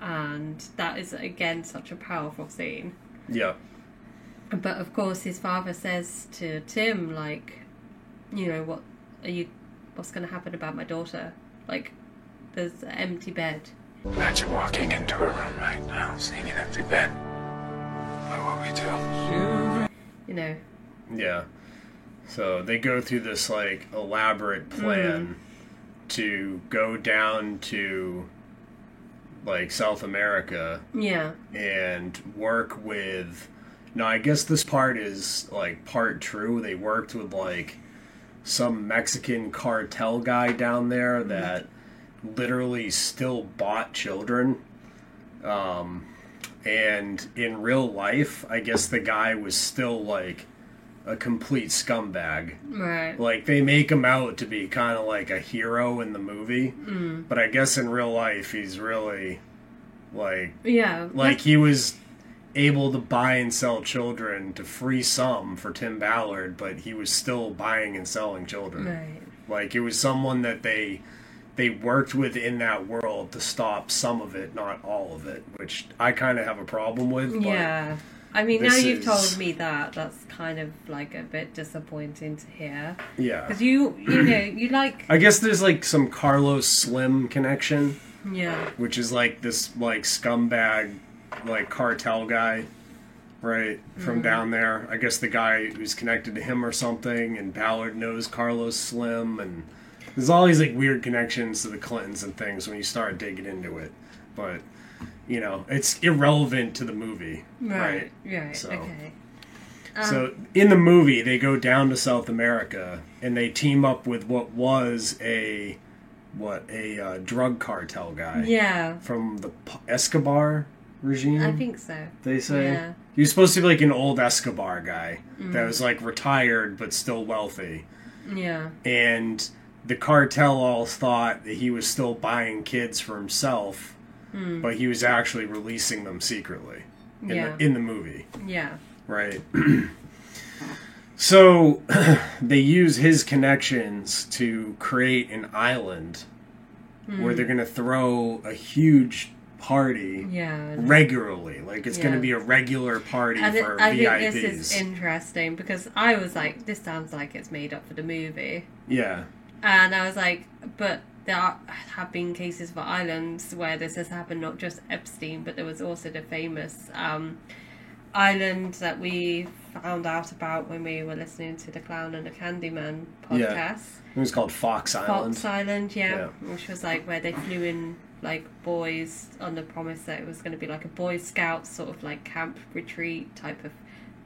H: and that is again such a powerful scene.
G: yeah.
H: But of course, his father says to Tim, like, you know, what are you? What's going to happen about my daughter? Like, there's an empty bed.
J: Imagine walking into a room right now, seeing an empty bed. What we do?
H: You know,
G: Yeah. So they go through this like elaborate plan to go down to like South America
H: yeah,
G: and work with no i guess this part is like part true. They worked with like some mexican cartel guy down there that literally still bought children. Um and in real life i guess the guy was still like a complete scumbag
H: right.
G: like they make him out to be kind of like a hero in the movie
H: Mm.
G: but i guess in real life he's really Like
H: Yeah.
G: like he was able to buy and sell children to free some for Tim Ballard, but he was still buying and selling children.
H: Right.
G: Like it was someone that they they worked with in that world to stop some of it, not all of it, which I kind of have a problem with.
H: Yeah. I mean, now you've
G: is-
H: told me that. That's kind of like a bit disappointing to hear.
G: Yeah.
H: Because you, you know, you like.
G: I guess there's like some Carlos Slim connection,
H: Yeah.
G: which is like this like scumbag, like cartel guy, right from
H: Mhm.
G: down there. I guess the guy who's connected to him or something, and Ballard knows Carlos Slim, and there's all these like weird connections to the Clintons and things when you start digging into it. But you know, it's irrelevant to the movie,
H: Right.
G: right?
H: Right.
G: So-
H: Okay.
G: So
H: Um,
G: in the movie, they go down to South America and they team up with what was a what a uh, drug cartel guy.
H: Yeah.
G: From the Escobar regime.
H: I think so.
G: they say
H: Yeah.
G: he was supposed to be like an old Escobar guy that
H: Mhm.
G: was like retired but still wealthy,
H: Yeah.
G: and the cartel all thought that he was still buying kids for himself,
H: Hmm.
G: but he was actually releasing them secretly in,
H: Yeah.
G: the, in the movie.
H: Yeah.
G: Right. so they use his connections to create an island where
H: Hmm.
G: they're going to throw a huge party
H: Yeah.
G: regularly. Like it's going to be a regular party
H: And it-
G: for
H: I think this is interesting because I was like, this sounds like it's made up for the movie.
G: yeah.
H: And I was like, but there are, have been cases for islands where this has happened, not just Epstein, but there was also the famous um, island that we found out about when we were listening to the Clown and the Candyman podcast.
G: Yeah. It was called Fox Island.
H: Fox Island, yeah,
G: Yeah.
H: which was like where they flew in like boys on the promise that it was going to be like a Boy Scout sort of like camp retreat type of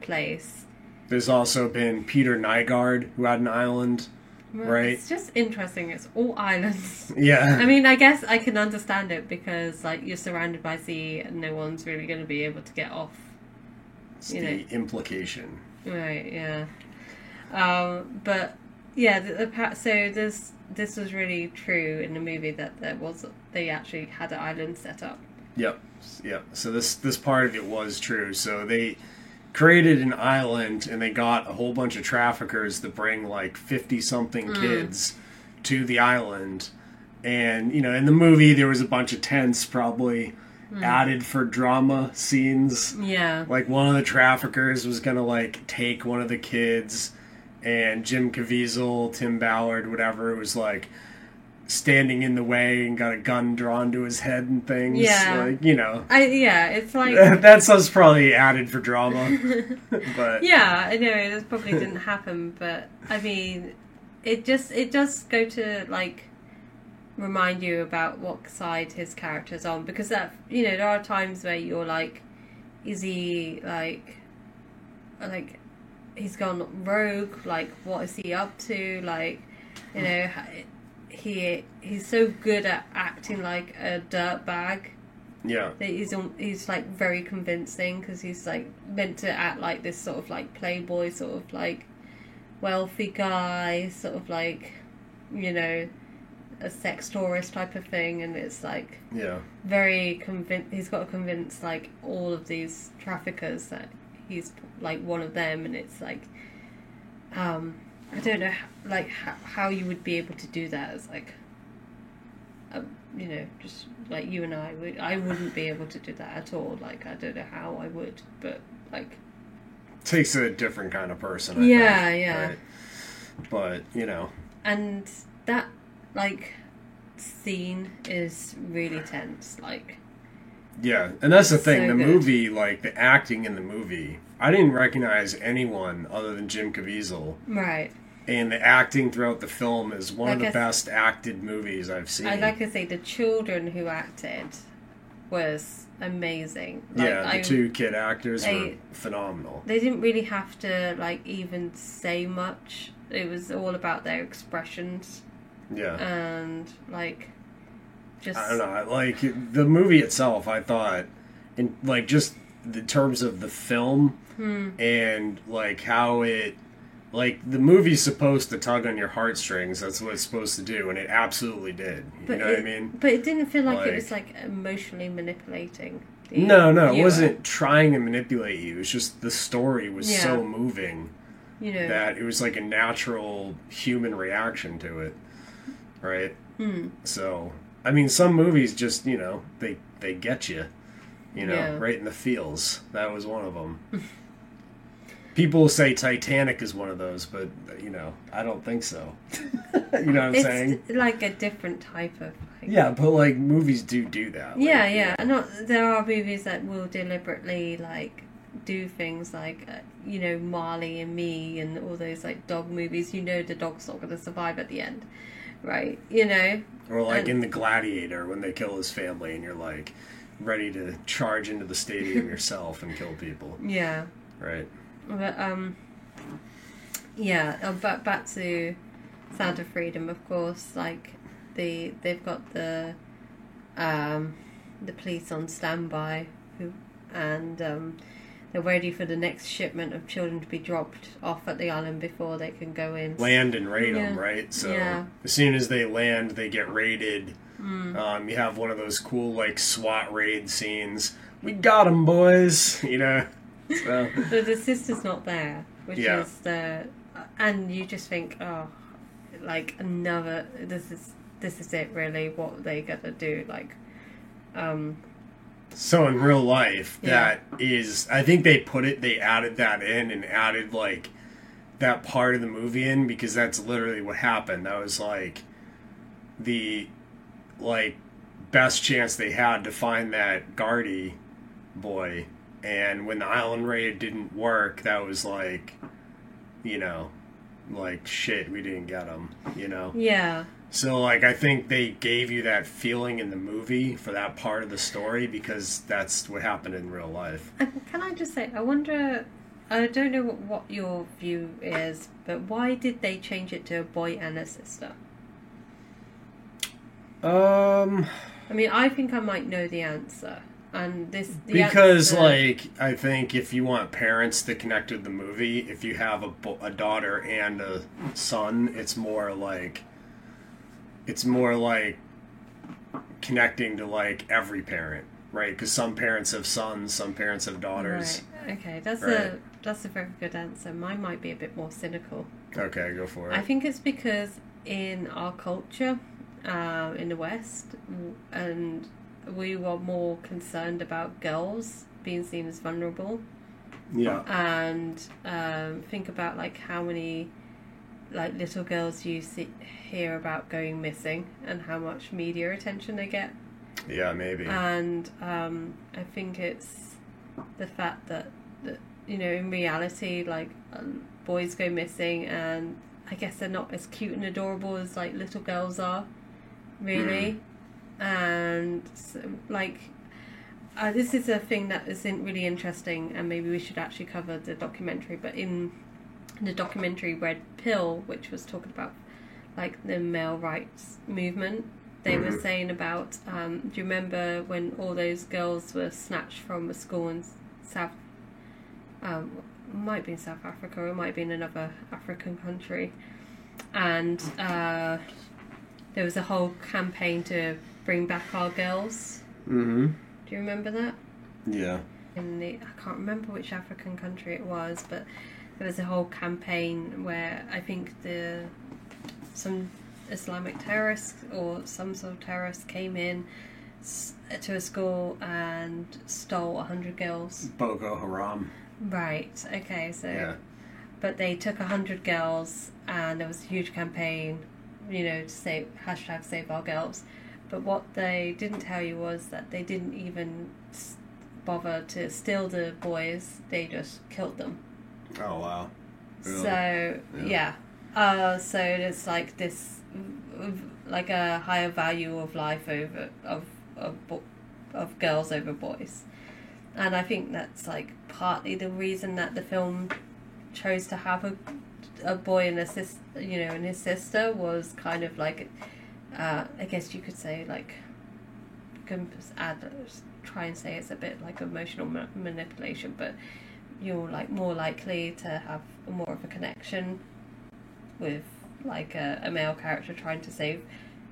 H: place.
G: There's also been Peter Nygard who had an island,
H: Well,
G: right?
H: It's just interesting. It's all islands.
G: Yeah.
H: I mean, I guess I can understand it because like you're surrounded by sea and no one's really going to be able to get off.
G: It's
H: you
G: the
H: know.
G: implication.
H: Right. Yeah. Um, but yeah, the, the so this this was really true in the movie that there was they actually had an island set up.
G: Yep. Yep. So this this part of it was true. So they created an island and they got a whole bunch of traffickers to bring like 50 something
H: Mm.
G: kids to the island. And you know, in the movie there was a bunch of tents probably
H: Mm.
G: added for drama scenes.
H: Yeah.
G: Like one of the traffickers was going to like take one of the kids and Jim Caviezel, Tim Ballard, whatever, it was like standing in the way and got a gun drawn to his head and things.
H: Yeah.
G: Like, you know.
H: I yeah, it's like
G: that stuff's probably added for drama. but
H: yeah, I know this probably didn't happen, but I mean, it just it does go to like remind you about what side his character's on because that you know there are times where you're like, is he like, like, he's gone rogue? Like, what is he up to? Like, you mm. know, he he's so good at acting like a dirtbag
G: yeah.
H: that he's he's like very convincing because he's like meant to act like this sort of like playboy sort of like wealthy guy sort of like you know a sex tourist type of thing and it's like
G: Yeah.
H: very convinced he's got to convince like all of these traffickers that he's like one of them and it's like um i don't know like how, how you would be able to do that as like um, you know just like you and i would i wouldn't be able to do that at all like i don't know how i would but like
G: Takes a different kind of person. I
H: Yeah,
G: think,
H: yeah.
G: right? But, you know.
H: and that like scene is really tense like
G: Yeah, and that's the thing.
H: So
G: the
H: good.
G: movie, like the acting in the movie, I didn't recognize anyone other than Jim Caviezel.
H: right
G: And the acting throughout the film is one of the
H: I
G: best acted movies I've seen.
H: I'd like to say the children who acted was amazing. Like,
G: yeah, the
H: I-
G: two kid actors were phenomenal.
H: They didn't really have to like even say much. It was all about their expressions
G: Yeah.
H: and like just
G: I don't know. Like the movie itself, I thought, in like just the terms of the film
H: Hmm.
G: and like how it like the movie's supposed to tug on your heartstrings. That's what it's supposed to do, and it absolutely did. You
H: But
G: know
H: it,
G: what I mean?
H: But it didn't feel like,
G: Like-
H: it was like emotionally manipulating. the
G: No, no, it wasn't trying to manipulate you. It was just the story was
H: Yeah.
G: so moving
H: You know.
G: that it was like a natural human reaction to it, right?
H: Hmm.
G: So, I mean, some movies just you know they they get you, you know,
H: Yeah.
G: right in the feels. That was one of them. People say Titanic is one of those, but you know, I don't think so. you know what I'm
H: it's
G: saying?
H: like a different type of. Like,
G: Yeah, but like movies do do that.
H: yeah,
G: Like,
H: yeah. Not there are movies that will deliberately like do things like uh, you know Marley and Me and all those like dog movies. You know the dog's not going to survive at the end, right? You know.
G: Or like
H: And-
G: in The Gladiator when they kill his family and you're like ready to charge into the stadium yourself and kill people.
H: Yeah.
G: Right.
H: But um, yeah. uh, But back to Sound of Freedom, of course. Like the they've got the um, the police on standby, who and um, they're ready for the next shipment of children to be dropped off at the island before they can go in.
G: Land and raid them, right? So
H: Yeah.
G: as soon as they land, they get raided.
H: Mm.
G: Um, you have one of those cool like SWAT raid scenes. We got them, boys. You know. So
H: So the sister's not there, which
G: Yeah.
H: is the, and you just think, oh, like another. This is this is it, really. What they gonna do? Like, um,
G: So in real life,
H: Yeah.
G: that is, I think they put it, they added that in and added like that part of the movie in because that's literally what happened. That was like the like best chance they had to find that Gardy boy. And when the island raid didn't work, that was like, you know, like shit, we didn't get them, You know.
H: yeah,
G: So like I think they gave you that feeling in the movie for that part of the story because that's what happened in real life.
H: can I just say, I wonder. I don't know what, what your view is, but why did they change it to a boy and a sister?
G: Um
H: I mean, I think I might know the answer, and this the
G: because like I think if you want parents to connect with the movie, if you have a, a daughter and a son, it's more like it's more like connecting to like every parent, right? Because some parents have sons, some parents have daughters.
H: Right. Okay, that's
G: Right.
H: a that's a very good answer. Mine might be a bit more cynical.
G: Okay, go for it.
H: I think it's because in our culture, um, in the West, and we were more concerned about girls being seen as vulnerable.
G: Yeah.
H: And um, think about like how many like little girls you see, hear about going missing and how much media attention they get.
G: Yeah, maybe.
H: And um, I think it's the fact that, that you know, in reality, like um, boys go missing, and I guess they're not as cute and adorable as like little girls are, really. And so, like, uh, this is a thing that isn't really interesting, and maybe we should actually cover the documentary. But in the documentary Red Pill, which was talking about like the male rights movement, they were
G: Mhm.
H: saying about. Um, do you remember when all those girls were snatched from a school in South? Um, might be in South Africa, or it might be in another African country, and uh, there was a whole campaign to bring back our girls.
G: Mm-hmm.
H: Do you remember that?
G: Yeah.
H: in the I can't remember which African country it was, but there was a whole campaign where I think the some Islamic terrorists or some sort of terrorists came in to a school and stole a hundred girls.
G: Boko Haram.
H: Right. Okay. So,
G: Yeah.
H: but they took a hundred girls, and there was a huge campaign, you know, to say hashtag Save Our Girls. But what they didn't tell you was that they didn't even bother to steal the boys; they just killed them.
G: Oh wow. Really?
H: So yeah, uh, so it's like this, like a higher value of life over of of of girls over boys, and I think that's like partly the reason that the film chose to have a a boy and a sister, you know, and his sister was kind of like, uh, I guess you could say like, can add try and say it's a bit like emotional ma- manipulation, but you're like more likely to have more of a connection with like a, a male character trying to save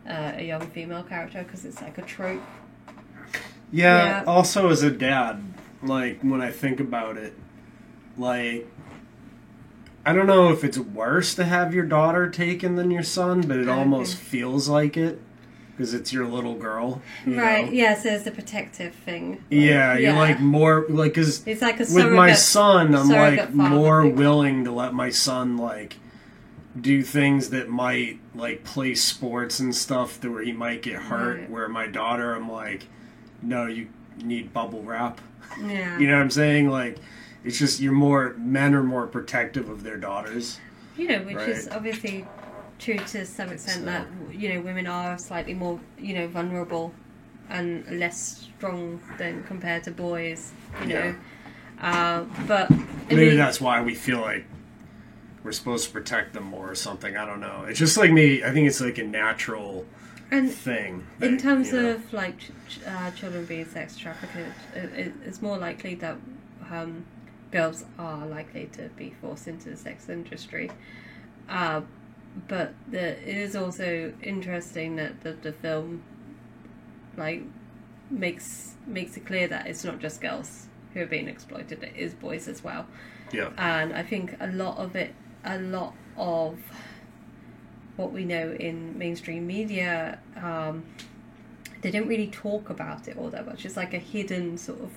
H: uh, a young female character because it's like a trope.
G: Yeah,
H: Yeah.
G: Also, as a dad, like when I think about it, like I don't know if it's worse to have your daughter taken than your son, but it almost feels like it because it's your little girl. you
H: Right.
G: know?
H: Yes, there's the protective thing.
G: Yeah, you're
H: Yeah.
G: like more like because
H: It's like a
G: with my son, I'm like more
H: thing.
G: willing to let my son like do things that might like play sports and stuff that where he might get hurt.
H: Right.
G: Where my daughter, I'm like, no, you need bubble wrap.
H: Yeah.
G: You know what I'm saying? Like, it's just you're more men are more protective of their daughters.
H: You know, which is obviously true to some extent
G: So-
H: that you know women are slightly more you know vulnerable and less strong than compared to boys. You
G: Yeah.
H: know, uh, but I
G: Maybe
H: mean,
G: that's why we feel like we're supposed to protect them more or something. I don't know. It's just like me. I think it's like a natural
H: and
G: thing.
H: in terms
G: you know.
H: of like ch- ch- uh, children being sex trafficked, it, it, it's more likely that um, girls are likely to be forced into the sex industry. Uh, but the, it is also interesting that the, the film like makes makes it clear that it's not just girls who are being exploited; it is boys as well.
G: yeah,
H: And I think a lot of it, a lot of what we know in mainstream media, um, they don't really talk about it all that much. It's like a hidden sort of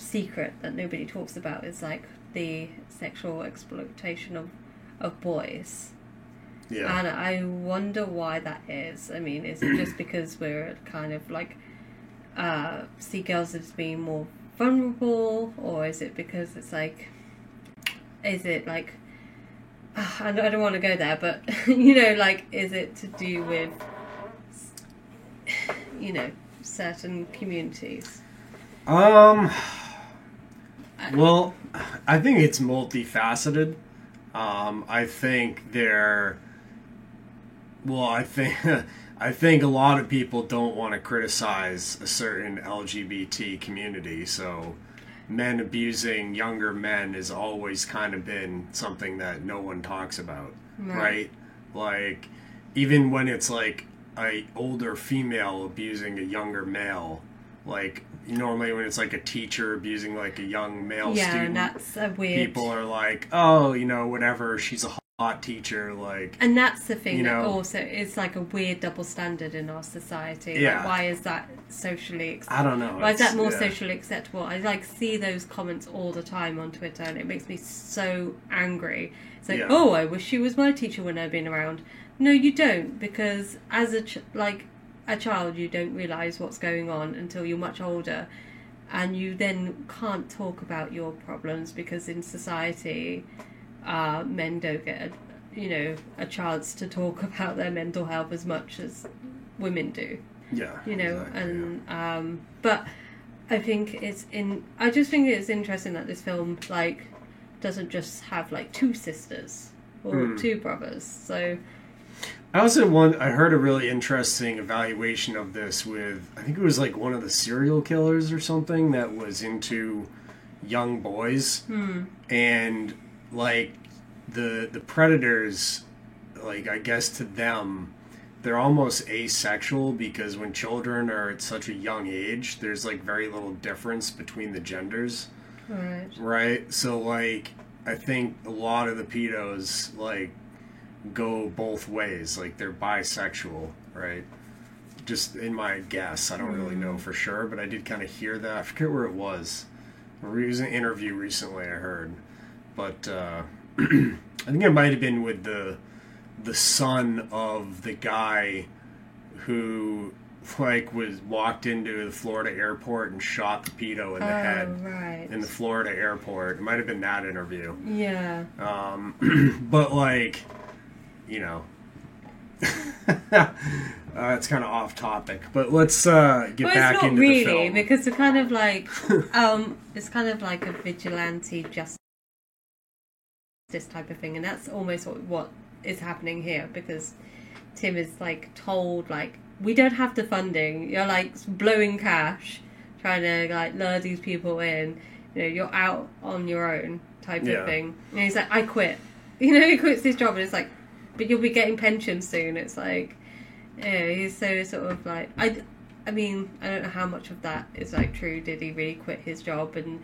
H: secret that nobody talks about. is like the sexual exploitation of, of boys.
G: yeah,
H: And I wonder why that is. I mean, is it just because we're kind of like uh, see girls as being more vulnerable, or is it because it's like, is it like, ah, I don't, I don't want to go there, but you know, like, is it to do with, you know, certain communities?
G: Um. Well, I think it's multifaceted. Um, I think there. Well, I think I think a lot of people don't want to criticize a certain LGBT community, so men abusing younger men has always kind of been something that no one talks about,
H: Right.
G: right? Like even when it's like a older female abusing a younger male, like normally when it's like a teacher abusing like a young male
H: yeah,
G: student,
H: and that's a weird.
G: people are like, oh, you know, whatever, she's a hot teacher, like
H: And that's the thing
G: You
H: that also is like a weird double standard in our society. Like,
G: Yeah.
H: why is that socially acceptable?
G: I don't know.
H: Why is that more
G: yeah.
H: socially acceptable? I like see those comments all the time on Twitter, and it makes me so angry. It's like,
G: Yeah.
H: oh, I wish she was my teacher when I've been around. No, you don't, because as a ch- like a child, you don't realize what's going on until you're much older, and you then can't talk about your problems because in society, uh, men don't get a, you know a chance to talk about their mental health as much as women do
G: Yeah.
H: you know
G: exactly,
H: and um but i think it's in i just think it's interesting that this film like doesn't just have like two sisters or
G: Hmm.
H: two brothers so
G: I also one I heard a really interesting evaluation of this with I think it was like one of the serial killers or something that was into young boys. Hmm. And like the the predators like I guess to them they're almost asexual because when children are at such a young age there's like very little difference between the genders.
H: Right.
G: Right? So like I think a lot of the pedos like go both ways. Like they're bisexual, right? Just in my guess, I don't really know for sure, but I did kind of hear that. I forget where it was. It was an interview recently. I heard, but uh, I think it might have been with the the son of the guy who like was walked into the Florida airport and shot the pedo in the
H: oh
G: head
H: right
G: in the Florida airport. It might have been that interview.
H: yeah
G: Um, but like, you know, uh, it's kind of off topic. But let's uh, get
H: well,
G: back
H: it's not
G: into
H: really
G: the film.
H: because it's kind of like um it's kind of like a vigilante justice type of thing and that's almost what, what is happening here because tim is like told like we don't have the funding you're like blowing cash trying to like lure these people in you know, you're out on your own type
G: Yeah.
H: of thing. And he's like, I quit. You know, he quits his job, and it's like, but you'll be getting pension soon. It's like, yeah, he's so sort of like, I, I mean, I don't know how much of that is like true. Did he really quit his job and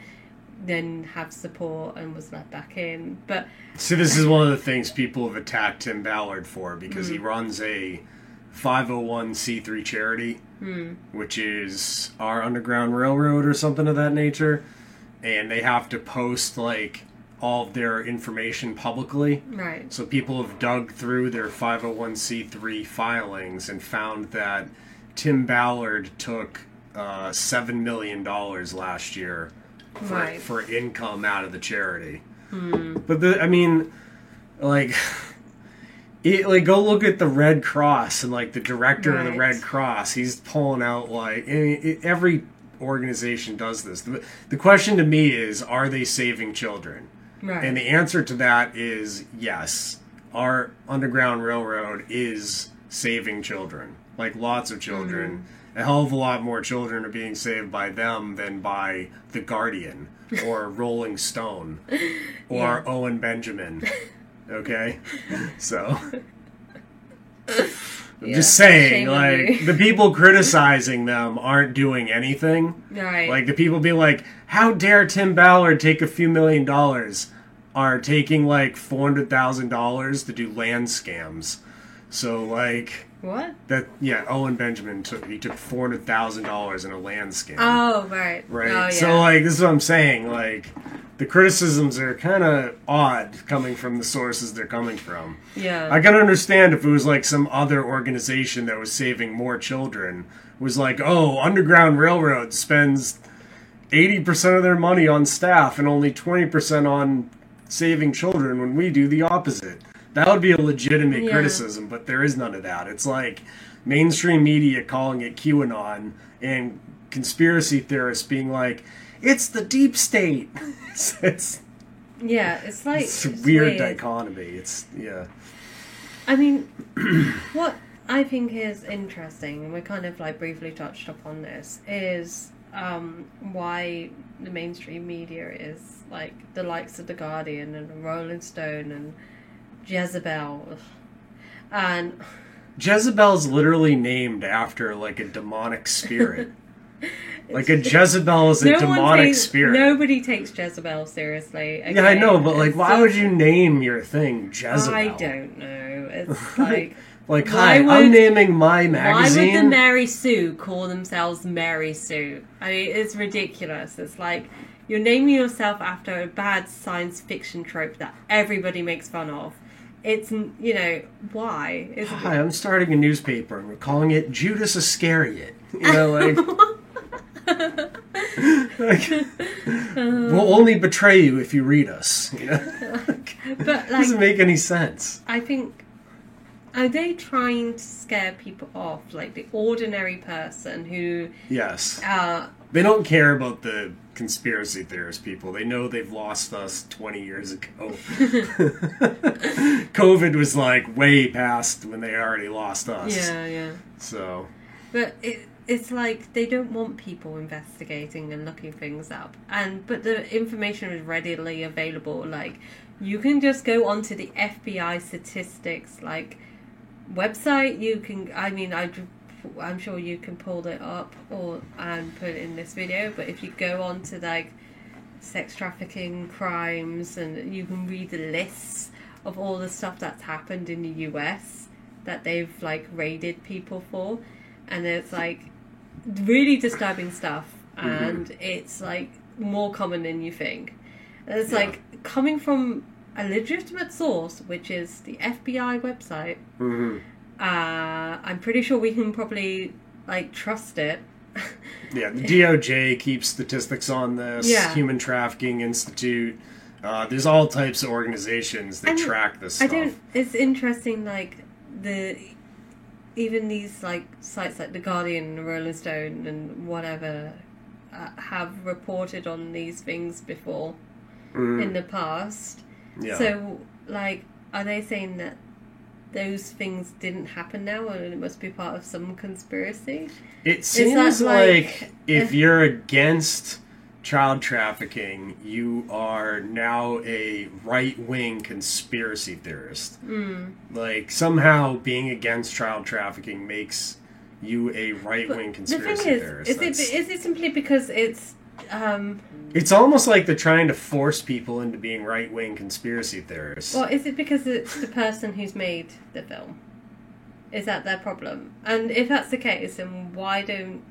H: then have support and was let back in? But
G: So this is one of the things people have attacked Tim Ballard for because
H: Hmm.
G: he runs a 501c3 charity,
H: Hmm.
G: which is our Underground Railroad or something of that nature, and they have to post like all of their information publicly.
H: right,
G: So people have dug through their 501c3 filings and found that Tim Ballard took uh, seven million dollars last year for,
H: Right.
G: for income out of the charity. But the, I mean, like, it, like go look at the Red Cross and like the director of the Red Cross. He's pulling out like every organization does this. The, the question to me is, are they saving children?
H: Right,
G: And the answer to that is yes. Our Underground Railroad is saving children. Like lots of children. A hell of a lot more children are being saved by them than by The Guardian or Rolling Stone or
H: Yeah.
G: Owen Benjamin. Okay? So. I'm
H: Yeah.
G: just saying, like, the people criticizing them aren't doing anything.
H: right,
G: Like the people be like, "How dare Tim Ballard take a few million dollars?" Are taking like four hundred thousand dollars to do land scams. So like
H: what?
G: that, yeah. Owen Benjamin took he took four hundred thousand dollars in a land scam.
H: Oh, right,
G: right.
H: Oh, yeah.
G: So like this is what I'm saying. Like the criticisms are kind of odd coming from the sources they're coming from.
H: yeah,
G: I can understand if it was like some other organization that was saving more children was like, oh, Underground Railroad spends eighty percent of their money on staff and only twenty percent on saving children when we do the opposite. That would be a legitimate
H: Yeah.
G: criticism, but there is none of that. It's like mainstream media calling it QAnon and conspiracy theorists being like, it's the deep state. it's, it's,
H: yeah. It's like
G: it's a
H: it's
G: weird dichotomy. It's yeah.
H: I mean, what I think is interesting, and we kind of like briefly touched upon this, is um, why the mainstream media is like the likes of the Guardian and Rolling Stone and Jezebel, and
G: Jezebel's literally named after like a demonic spirit. like a Jezebel is a
H: no
G: demonic
H: takes,
G: spirit.
H: Nobody takes Jezebel seriously.
G: yeah, I know, but like, why would you name your thing Jezebel?
H: I don't know. It's like.
G: Like,
H: Why
G: hi, I'm
H: would-
G: naming my magazine.
H: Why would the. Mary Sue call themselves Mary Sue? I mean, it's ridiculous. It's like you're naming yourself after a bad science fiction trope that everybody makes fun of. It's you know why? It's,
G: hi, I'm starting a newspaper and we're calling it Judas Iscariot. You know, like, like we'll only betray you if you read us. You know?
H: but
G: doesn't make any sense.
H: I think are they trying to scare people off, like the ordinary person who
G: Yes.
H: uh
G: They don't care about the conspiracy theorist people. They know they've lost us 20 years ago. COVID was like way past when they already lost us.
H: yeah yeah.
G: So,
H: But it, it's like they don't want people investigating and looking things up. And but the information is readily available. Like you can just go onto the FBI statistics like website. You can. I mean, I. I'm sure you can pull it up or and put it in this video. But if you go on to like sex trafficking crimes and you can read the lists of all the stuff that's happened in the US that they've like raided people for and it's like really disturbing stuff mm-hmm. and it's like more common than you think and it's
G: Yeah.
H: like coming from a legitimate source which is the FBI website
G: mhm.
H: uh, I'm pretty sure we can probably like trust it
G: yeah, the DOJ keeps statistics on this.
H: Yeah.
G: Human Trafficking Institute. Uh, there's all types of organizations that
H: And
G: track this stuff.
H: I don't. It's interesting, like the even these like sites like the Guardian, Rolling Stone, and whatever uh, have reported on these things before in the past.
G: Yeah.
H: So, like, are they saying that those things didn't happen now, and it must be part of some conspiracy?
G: It seems
H: like-
G: like, if you're against child trafficking, you are now a right wing conspiracy theorist.
H: Mm.
G: Like somehow being against child trafficking makes you a right wing
H: The
G: conspiracy
H: thing is,
G: theorist.
H: is it is it simply because it's um
G: It's almost like they're trying to force people into being right wing conspiracy theorists.
H: well is it because it's the person who's made the film? Is that their problem? And if that's the case, then why don't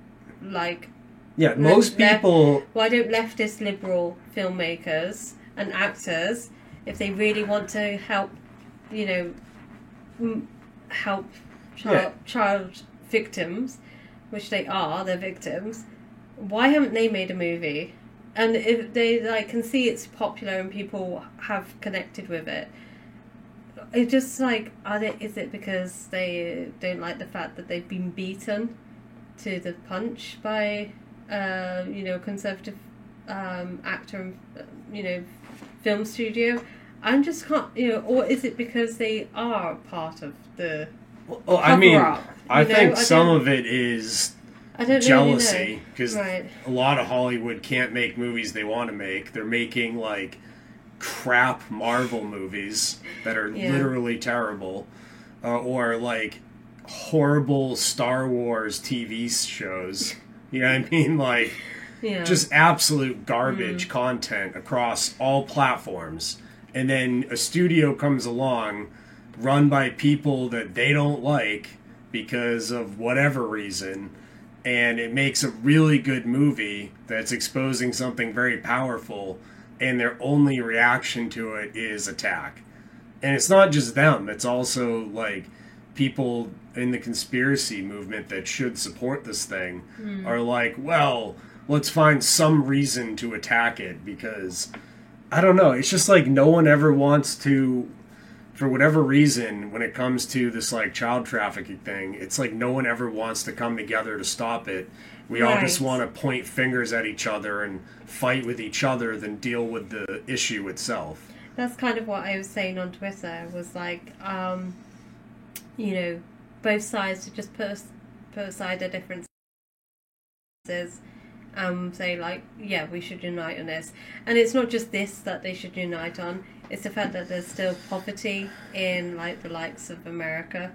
H: like
G: yeah, most
H: le-
G: people.
H: why don't leftist liberal filmmakers and actors, if they really want to help, you know, m- help child,
G: Yeah.
H: child victims, which they are, they're victims. Why haven't they made a movie? And if they like can see it's popular and people have connected with it, it just like are they? Is it because they don't like the fact that they've been beaten to the punch by, uh, you know, conservative um, actor and you know, film studio? I'm just can't you know, or is it because they are part of the?
G: Well, I mean,
H: cover-up,
G: I
H: know?
G: think
H: I
G: some of it is
H: I don't really
G: jealousy because
H: Right.
G: a lot of Hollywood can't make movies they want to make. They're making like crap Marvel movies that are
H: Yeah.
G: literally terrible, uh, or like horrible Star Wars TV shows. You know what I mean? Like
H: Yeah.
G: just absolute garbage
H: Mm.
G: content across all platforms. And then a studio comes along run by people that they don't like because of whatever reason and it makes a really good movie that's exposing something very powerful and their only reaction to it is attack. And it's not just them, it's also like people in the conspiracy movement that should support this thing
H: Hmm.
G: are like, well, let's find some reason to attack it because I don't know, it's just like no one ever wants to for whatever reason when it comes to this like child trafficking thing, it's like no one ever wants to come together to stop it. We all just want to point fingers at each other and fight with each other than deal with the issue itself.
H: That's kind of what I was saying on Twitter. Was like, um, you know, both sides to just put put aside their differences, um, say like, yeah, we should unite on this. And it's not just this that they should unite on. It's the fact that there's still poverty in like the likes of America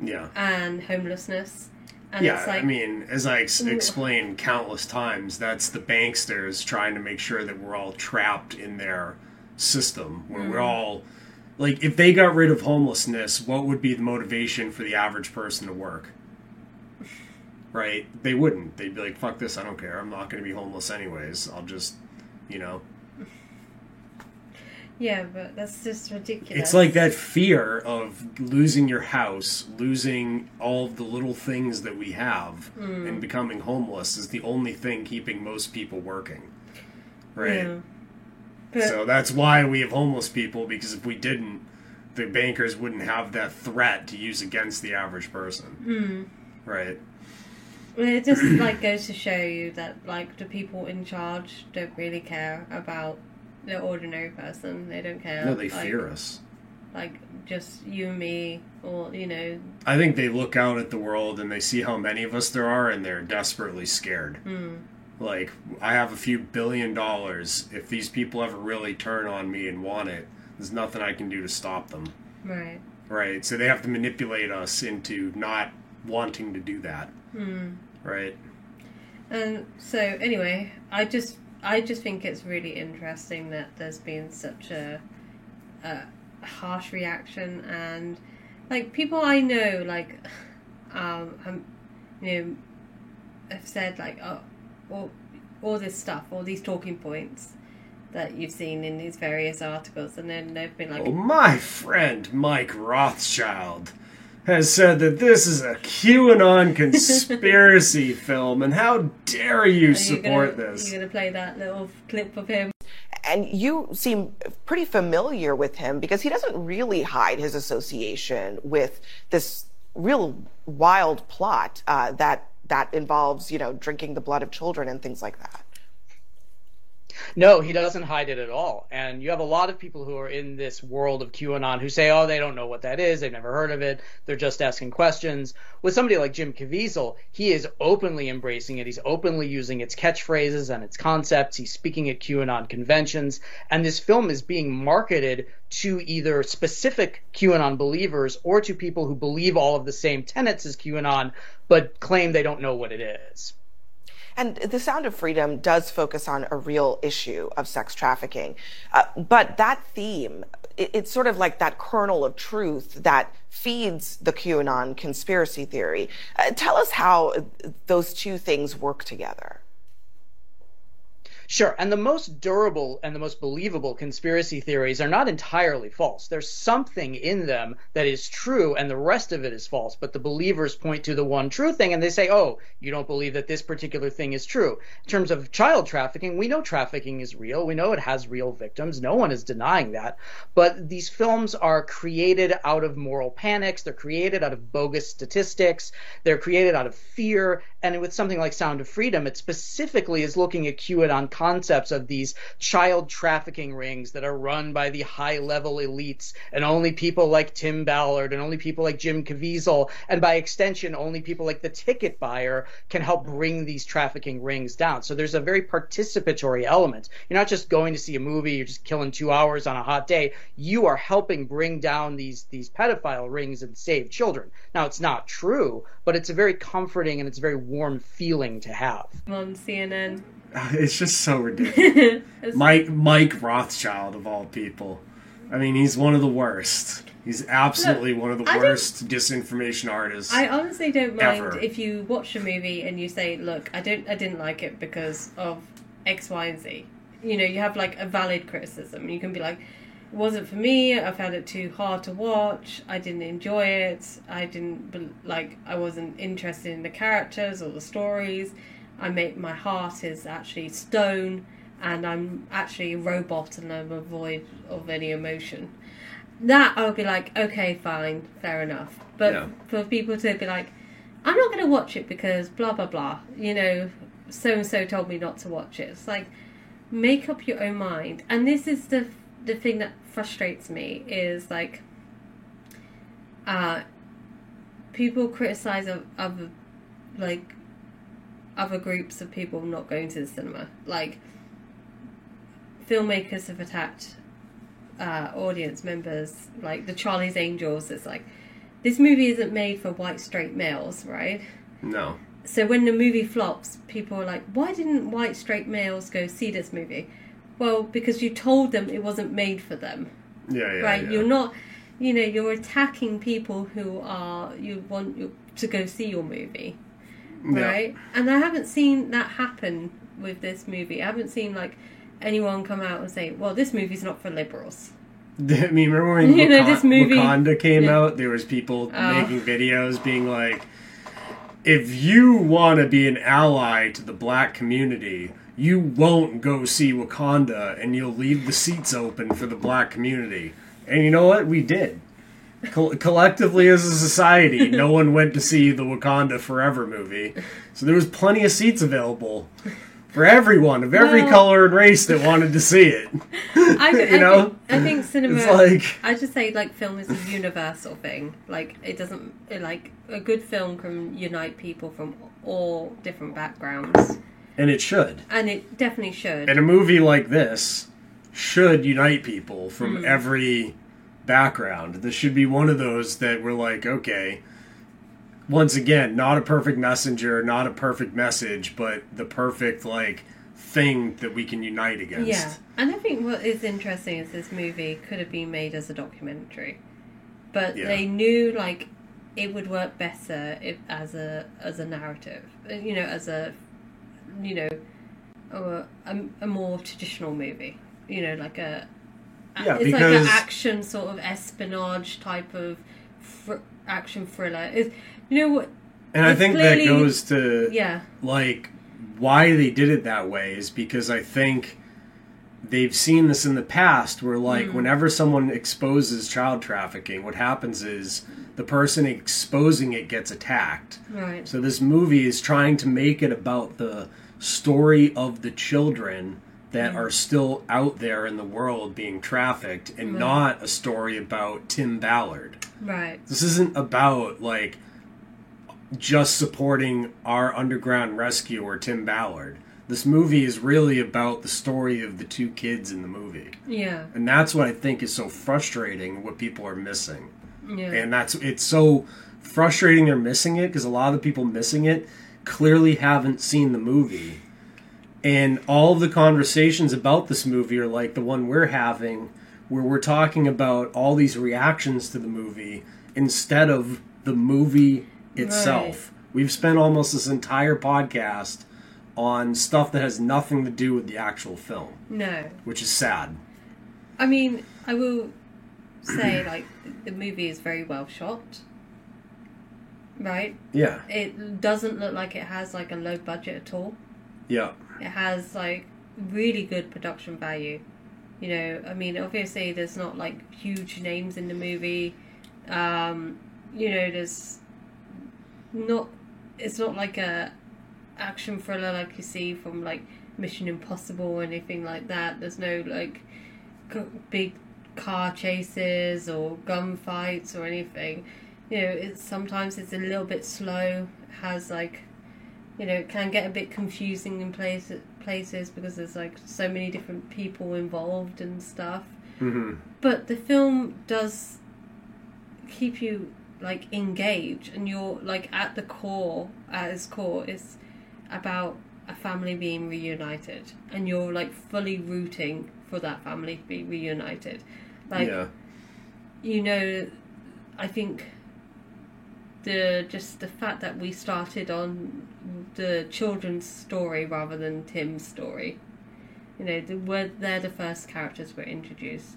G: Yeah.
H: and homelessness. And
G: yeah,
H: it's like,
G: I mean, as I ex-
H: Mm.
G: explained countless times, that's the banksters trying to make sure that we're all trapped in their system, where we're
H: Mm.
G: all like, if they got rid of homelessness, what would be the motivation for the average person to work? Right? They wouldn't. They'd be like, "Fuck this! I don't care. I'm not going to be homeless anyways. I'll just, you know."
H: yeah, but that's just ridiculous.
G: It's like that fear of losing your house, losing all the little things that we have,
H: Mm.
G: and becoming homeless is the only thing keeping most people working. Right?
H: Yeah. But-
G: so that's why we have homeless people, because if we didn't, the bankers wouldn't have that threat to use against the average person.
H: Mm.
G: Right?
H: It just like goes to show you that like the people in charge don't really care about the ordinary person. They don't care.
G: No, they
H: like,
G: fear us.
H: Like just you and me, or you know.
G: I think they look out at the world and they see how many of us there are, and they're desperately scared.
H: Mm.
G: Like, I have a few billion dollars. If these people ever really turn on me and want it, there's nothing I can do to stop them.
H: Right.
G: Right? So they have to manipulate us into not wanting to do that.
H: Mm.
G: Right?
H: And so anyway, I just I just think it's really interesting that there's been such a, a harsh reaction and like people I know like um um, you know have said like oh all all this stuff all these talking points that you've seen in these various articles and then they've been like
G: Well, my friend Mike Rothschild has said that this is a QAnon conspiracy film, and how dare you
H: "Are you
G: support
H: gonna,
G: this?
H: You're gonna play that little clip of him
K: And you seem pretty familiar with him because he doesn't really hide his association with this real wild plot uh, that that involves, you know, drinking the blood of children and things like that.
L: No, he doesn't hide it at all. And you have a lot of people who are in this world of QAnon who say, oh, they don't know what that is. They've never heard of it. They're just asking questions. With somebody like Jim Caviezel, he is openly embracing it. He's openly using its catchphrases and its concepts. He's speaking at QAnon conventions. And this film is being marketed to either specific QAnon believers or to people who believe all of the same tenets as QAnon, but claim they don't know what it is.
K: And The Sound of Freedom does focus on a real issue of sex trafficking. Uh, but that theme, it, it's sort of like that kernel of truth that feeds the QAnon conspiracy theory. Uh, tell us how those two things work together.
L: Sure. And the most durable and the most believable conspiracy theories are not entirely false. There's something in them that is true and the rest of it is false. But the believers point to the one true thing and they say, oh, you don't believe that this particular thing is true. In terms of child trafficking, we know trafficking is real. We know it has real victims. No one is denying that. But these films are created out of moral panics. They're created out of bogus statistics. They're created out of fear. And with something like Sound of Freedom, it specifically is looking at QAnon concepts of these child trafficking rings that are run by the high level elites and only people like Tim Ballard and only people like Jim Caviezel and by extension only people like the ticket buyer can help bring these trafficking rings down. So there's a very participatory element. You're not just going to see a movie, you're just killing 2 hours on a hot day. You are helping bring down these these pedophile rings and save children. Now it's not true, but it's a very comforting and it's a very warm feeling to have.
H: On CNN
G: It's just so ridiculous. Mike Mike Rothschild of all people. I mean, he's one of the worst. He's absolutely
H: Look,
G: one of the
H: I
G: worst disinformation artists.
H: I honestly don't mind
G: ever.
H: if you watch a movie and you say, "Look, I don't, I didn't like it because of X, Y, and Z." You know, you have like a valid criticism. You can be like, "It wasn't for me. I found it too hard to watch. I didn't enjoy it. I didn't like. I wasn't interested in the characters or the stories. I make my heart is actually stone, and I'm actually a robot, and I'm a void of any emotion." that I'll be like, okay, fine, fair enough. But
G: Yeah.
H: for people to be like, I'm not going to watch it because blah blah blah, you know, so and so told me not to watch it. It's like make up your own mind. And this is the the thing that frustrates me is like, uh, people criticize of other like other groups of people not going to the cinema, like filmmakers have attacked uh, audience members, like the Charlie's Angels. It's like this movie isn't made for white straight males, right?
G: no.
H: So when the movie flops, people are like, "Why didn't white straight males go see this movie?" Well, because you told them it wasn't made for them,
G: Yeah, yeah.
H: right?
G: yeah.
H: You're not, you know, you're attacking people who are you want you to go see your movie,
G: Yeah.
H: right? And I haven't seen that happen with this movie. I haven't seen like anyone come out and say, "Well, this movie's not for liberals."
G: I mean, remember when
H: You know, this movie-
G: Wakanda came
H: Yeah.
G: out? There was people
H: Oh.
G: making videos being like, "If you want to be an ally to the black community, you won't go see Wakanda, and you'll leave the seats open for the black community." And you know what? We did. Col- collectively as a society, no one went to see the Wakanda Forever movie, so there was plenty of seats available for everyone of every
H: Well-
G: color and race that wanted to see it.
H: I,
G: You
H: I
G: know?
H: think, I think cinema.
G: It's like-
H: I just say like film is a universal thing. Like it doesn't like a good film can unite people from all different backgrounds,
G: And it should.
H: and it definitely should.
G: And a movie like this should unite people from
H: Mm.
G: every background. This should be one of those that we're like, okay, once again, not a perfect messenger, not a perfect message, but the perfect like thing that we can unite against.
H: Yeah, and I think what is interesting is this movie could have been made as a documentary, but
G: Yeah.
H: they knew like it would work better if as a as a narrative, you know, as a you know, a, a, a more traditional movie, you know, like a
G: Yeah,
H: it's like an action sort of espionage type of fr- action thriller. Is you know what?
G: And I think
H: clearly-
G: that goes to
H: yeah.
G: like why they did it that way is because I think they've seen this in the past where like
H: Mm.
G: whenever someone exposes child trafficking what happens is the person exposing it gets attacked
H: Right.
G: so this movie is trying to make it about the story of the children that are still out there in the world being trafficked and
H: Right.
G: not a story about Tim Ballard.
H: Right.
G: This isn't about like just supporting our underground rescue or Tim Ballard. This movie is really about the story of the two kids in the movie.
H: Yeah.
G: And that's what I think is so frustrating what people are missing.
H: Yeah.
G: And that's it's so frustrating they're missing it because a lot of the people missing it clearly haven't seen the movie. And all of the conversations about this movie are like the one we're having where we're talking about all these reactions to the movie instead of the movie itself. We've spent almost this entire podcast on stuff that has nothing to do with the actual film,
H: No.
G: which is sad.
H: I mean, I will say like the movie is very well shot. Right?
G: Yeah.
H: It doesn't look like it has like a low budget at all.
G: Yeah.
H: It has like really good production value. You know, I mean, obviously there's not like huge names in the movie. Um, you know, there's not. It's not like a action thriller like you see from like Mission Impossible or anything like that. There's no like big car chases or gunfights or anything. You know, it's sometimes it's a little bit slow. Has like you know, it can get a bit confusing in places places because there's like so many different people involved and stuff.
G: Mm-hmm.
H: But the film does keep you like engaged, and you're like at the core, at its core, it's about a family being reunited, and you're like fully rooting for that family to be reunited. Like,
G: yeah.
H: you know, I think the just the fact that we started on the children's story rather than Tim's story. You know, the, we're, they're the first characters we're introduced.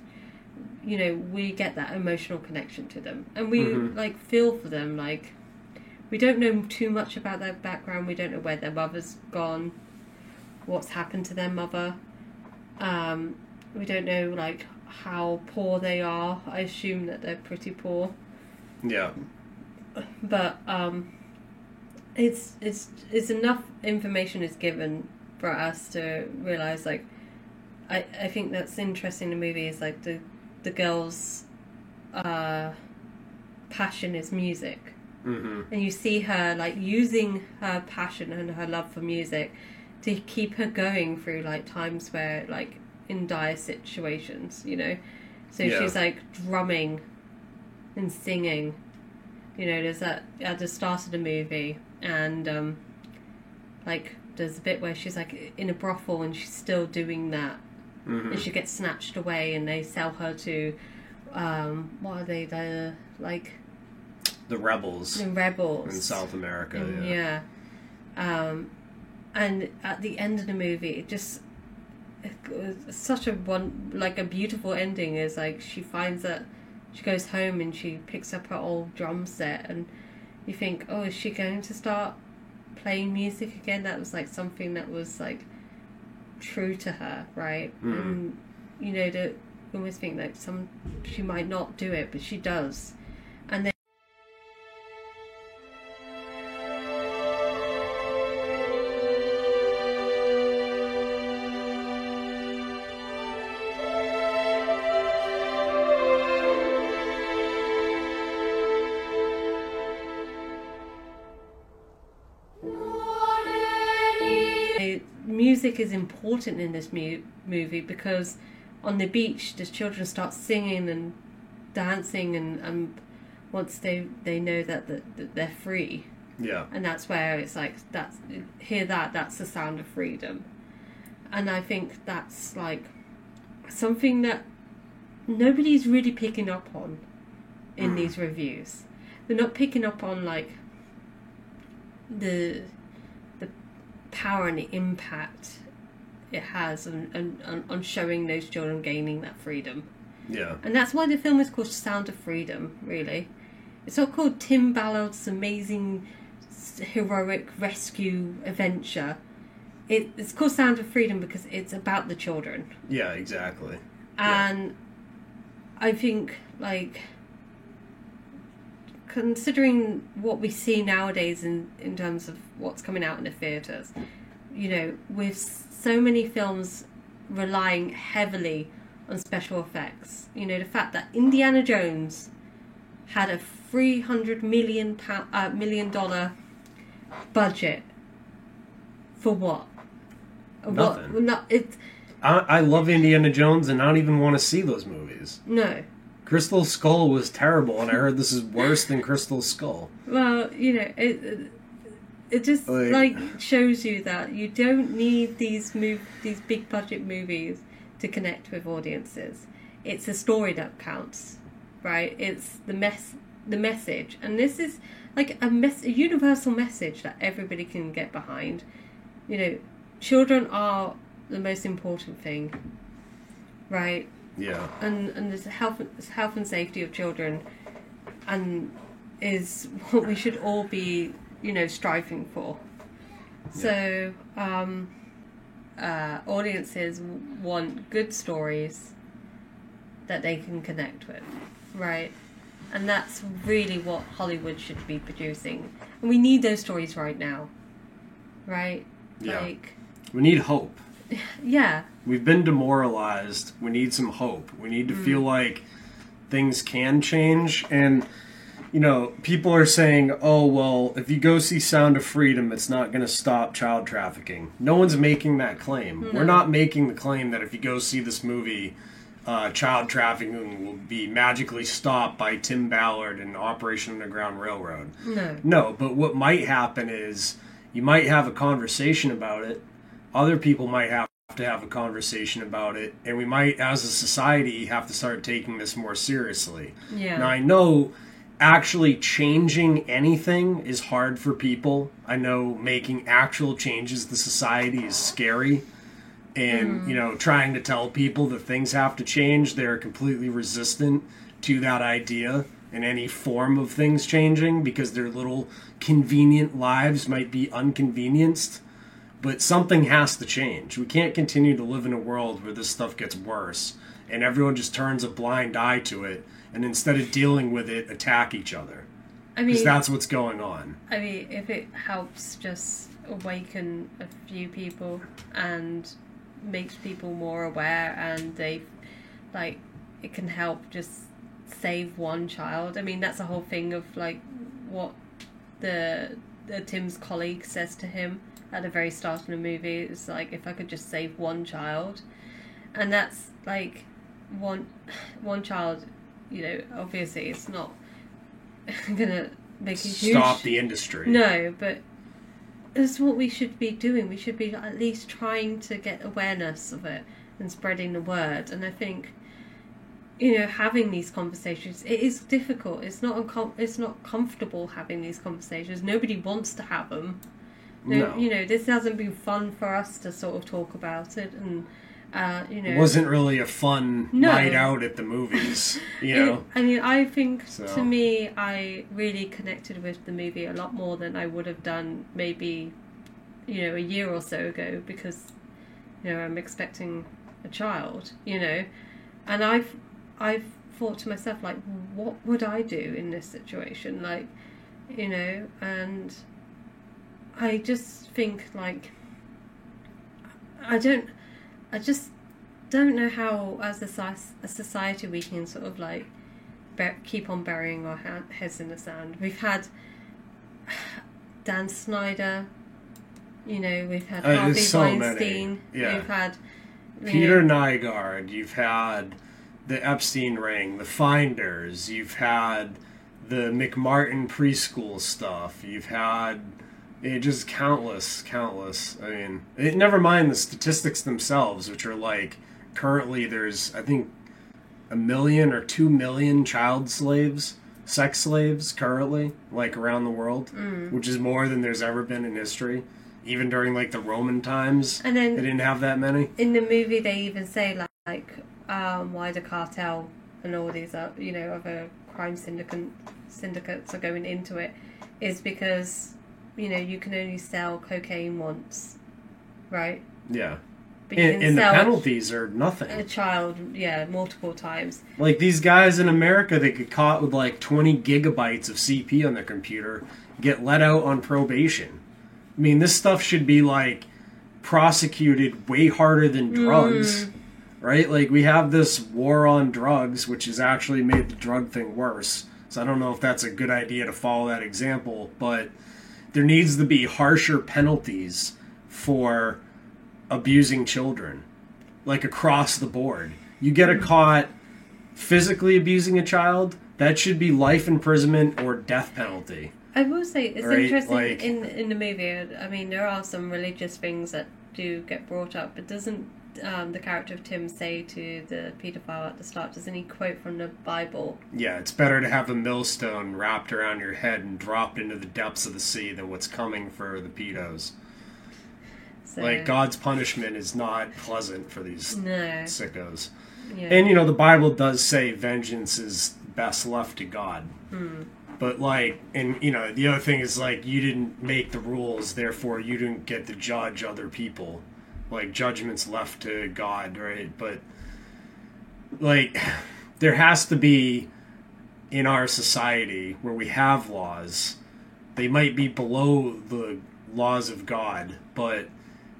H: You know, we get that emotional connection to them, and we
G: Mhm.
H: like feel for them. Like, we don't know too much about their background. We don't know where their mother's gone, what's happened to their mother. Um, we don't know like how poor they are. I assume that they're pretty poor
G: Yeah.
H: But um, it's it's it's enough information is given for us to realize like I I think that's interesting in the movie is like the the girl's uh, passion is music
G: Mm-hmm.
H: and you see her like using her passion and her love for music to keep her going through like times where like in dire situations you know so
G: Yeah.
H: she's like drumming and singing you know there's that at the start of the movie and um like there's a bit where she's like in a brothel and she's still doing that
G: Mhm.
H: and she gets snatched away and they sell her to um what are they the like
G: The rebels
H: the rebels
G: in South America. Yeah.
H: yeah. Um, and at the end of the movie, it just it was such a one like a beautiful ending. Is like she finds that she goes home and she picks up her old drum set, and you think, oh, is she going to start playing music again? That was like something that was like true to her, right?
G: Mhm.
H: And you know, to you almost think that some she might not do it, but she does, and then. Music is important in this mu- movie because on the beach the children start singing and dancing and, and once they they know that, that, that they're free
G: Yeah.
H: and that's where it's like that's hear that that's the sound of freedom and i think that's like something that nobody's really picking up on in
G: Mm.
H: these reviews they're not picking up on like the the power and the impact it has on, on, on- on showing those children gaining that freedom
G: Yeah.
H: and that's why the film is called Sound of Freedom, really. It's not called Tim Ballard's amazing heroic rescue adventure. It, it's called Sound of Freedom because it's about the children.
G: Yeah. Exactly.
H: And I think, like, considering what we see nowadays in, in terms of what's coming out in the theatres, you know, with so many films relying heavily on special effects. You know, the fact that Indiana Jones had a three hundred million pound, uh, million dollar budget for what?
G: Nothing.
H: What? No, it
G: I, I love Indiana Jones and I don't even want to see those movies.
H: no.
G: Crystal Skull was terrible, and I heard this is worse than Crystal Skull.
H: Well, you know, it it just
G: Like-
H: like, shows you that you don't need these move these big budget movies to connect with audiences. It's the story that counts, right? It's the mess the message, and this is like a mess a universal message that everybody can get behind. You know, children are the most important thing, right?
G: Yeah.
H: and and the health health and safety of children and is what we should all be you know striving for so um uh audiences want good stories that they can connect with right and that's really what hollywood should be producing and we need those stories right now right
G: Yeah.
H: like
G: We need hope.
H: yeah
G: We've been demoralized. We need some hope. We need to feel like things can change. And, you know, people are saying, oh, well, if you go see Sound of Freedom, it's not going to stop child trafficking. No one's making that claim. We're not making the claim that if you go see this movie, uh, child trafficking will be magically stopped by Tim Ballard and Operation Underground Railroad.
H: no
G: No, but what might happen is you might have a conversation about it. Other people might have to have a conversation about it, and we might, as a society, have to start taking this more seriously.
H: Yeah.
G: Now, I know actually changing anything is hard for people. I know making actual changes to society is scary. And,
H: Mm.
G: you know, trying to tell people that things have to change, they're completely resistant to that idea and any form of things changing because their little convenient lives might be unconvenienced. But something has to change. We can't continue to live in a world where this stuff gets worse and everyone just turns a blind eye to it and instead of dealing with it, attack each other.
H: i mean
G: that's what's going on.
H: I mean, if it helps just awaken a few people and makes people more aware, and they like it can help just save one child. I mean, that's the whole thing of like what the, the Tim's colleague says to him at the very start of the movie. It's like if I could just save one child, and that's like one one child. You know, obviously, it's not gonna make a huge
G: Stop the industry.
H: no, but it's what we should be doing. We should be at least trying to get awareness of it and spreading the word. And I think, you know, having these conversations it is difficult. It's not uncom- it's not comfortable having these conversations. Nobody wants to have them. No,
G: No.
H: you know, this hasn't been fun for us to sort of talk about it, and uh, you know,
G: It wasn't really a fun
H: No.
G: night out at the movies, you
H: it-
G: know?
H: I mean, I think
G: So-
H: to me, I really connected with the movie a lot more than I would have done maybe, you know, a year or so ago because, you know, I'm expecting a child, you know, and I've I've thought to myself like, what would I do in this situation, like, you know, and I just think like I don't I just don't know how, as a, a society, we can sort of like bur- keep on burying our ha- heads in the sand. We've had Dan Schneider, you know, we've had
G: Uh,
H: Harvey
G: so.
H: Weinstein,
G: Yeah.
H: we've had
G: Peter
H: know,
G: Nygard, you've had the Epstein ring, the Finders, you've had the McMartin preschool stuff, you've had it just countless, countless. I mean, it, never mind the statistics themselves, which are like currently there's I think a million or two million child slaves, sex slaves currently, like around the world,
H: Mm.
G: which is more than there's ever been in history. Even during like the Roman times,
H: And then-
G: they didn't have that many.
H: in the movie they even say like, like um, why the cartel and all these uh, you know other crime syndicate syndicates are going into it is because you know you can only sell cocaine once, right?
G: Yeah.
H: But
G: And, and the penalties are nothing.
H: a child, yeah, multiple times.
G: Like these guys in America, that get caught with like 20 gigabytes of CP on their computer, get let out on probation. I mean, this stuff should be like prosecuted way harder than drugs.
H: Mm.
G: Right? Like we have this war on drugs, which has actually made the drug thing worse. So I don't know if that's a good idea to follow that example, but there needs to be harsher penalties for abusing children, like across the board. You get a caught physically abusing a child, that should be life imprisonment or death penalty.
H: I will say it's
G: Right,
H: interesting
G: like-
H: in in the movie. I mean, there are some religious things that do get brought up, but doesn't um, the character of Tim say to the paedophile at the start? Doesn't he quote from the Bible?
G: Yeah, it's better to have a millstone wrapped around your head and dropped into the depths of the sea than what's coming for the pedos.
H: So,
G: Like God's punishment is not pleasant for these
H: No.
G: sickos.
H: Yeah.
G: And you know the Bible does say vengeance is best left to God.
H: Hmm.
G: But like, and you know the other thing is like you didn't make the rules, therefore you didn't get to judge other people. Like judgment's left to God, right? But like, there has to be in our society where we have laws. They might be below the laws of God, but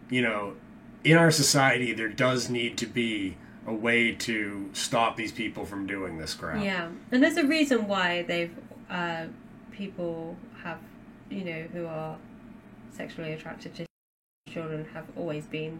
G: you know, in our society, there does need to be a way to stop these people from doing this crap.
H: Yeah, and there's a reason why they've uh, people have you know who are sexually attracted to children have always been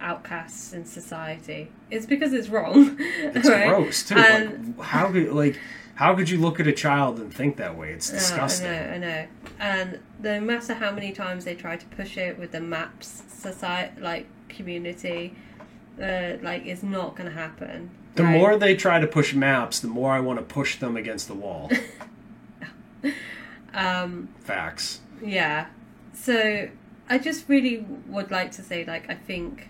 H: outcasts in society. It's because it's wrong.
G: It's
H: right?
G: gross too.
H: And-
G: like, how could like how could you look at a child and think that way? It's disgusting.
H: I know, I know. And no matter how many times they try to push it with the maps society, like community, uh, like it's not going to happen.
G: The
H: right?
G: more they try to push maps, the more I want to push them against the wall.
H: um,
G: Facts.
H: Yeah. So I just really would like to say, like, I think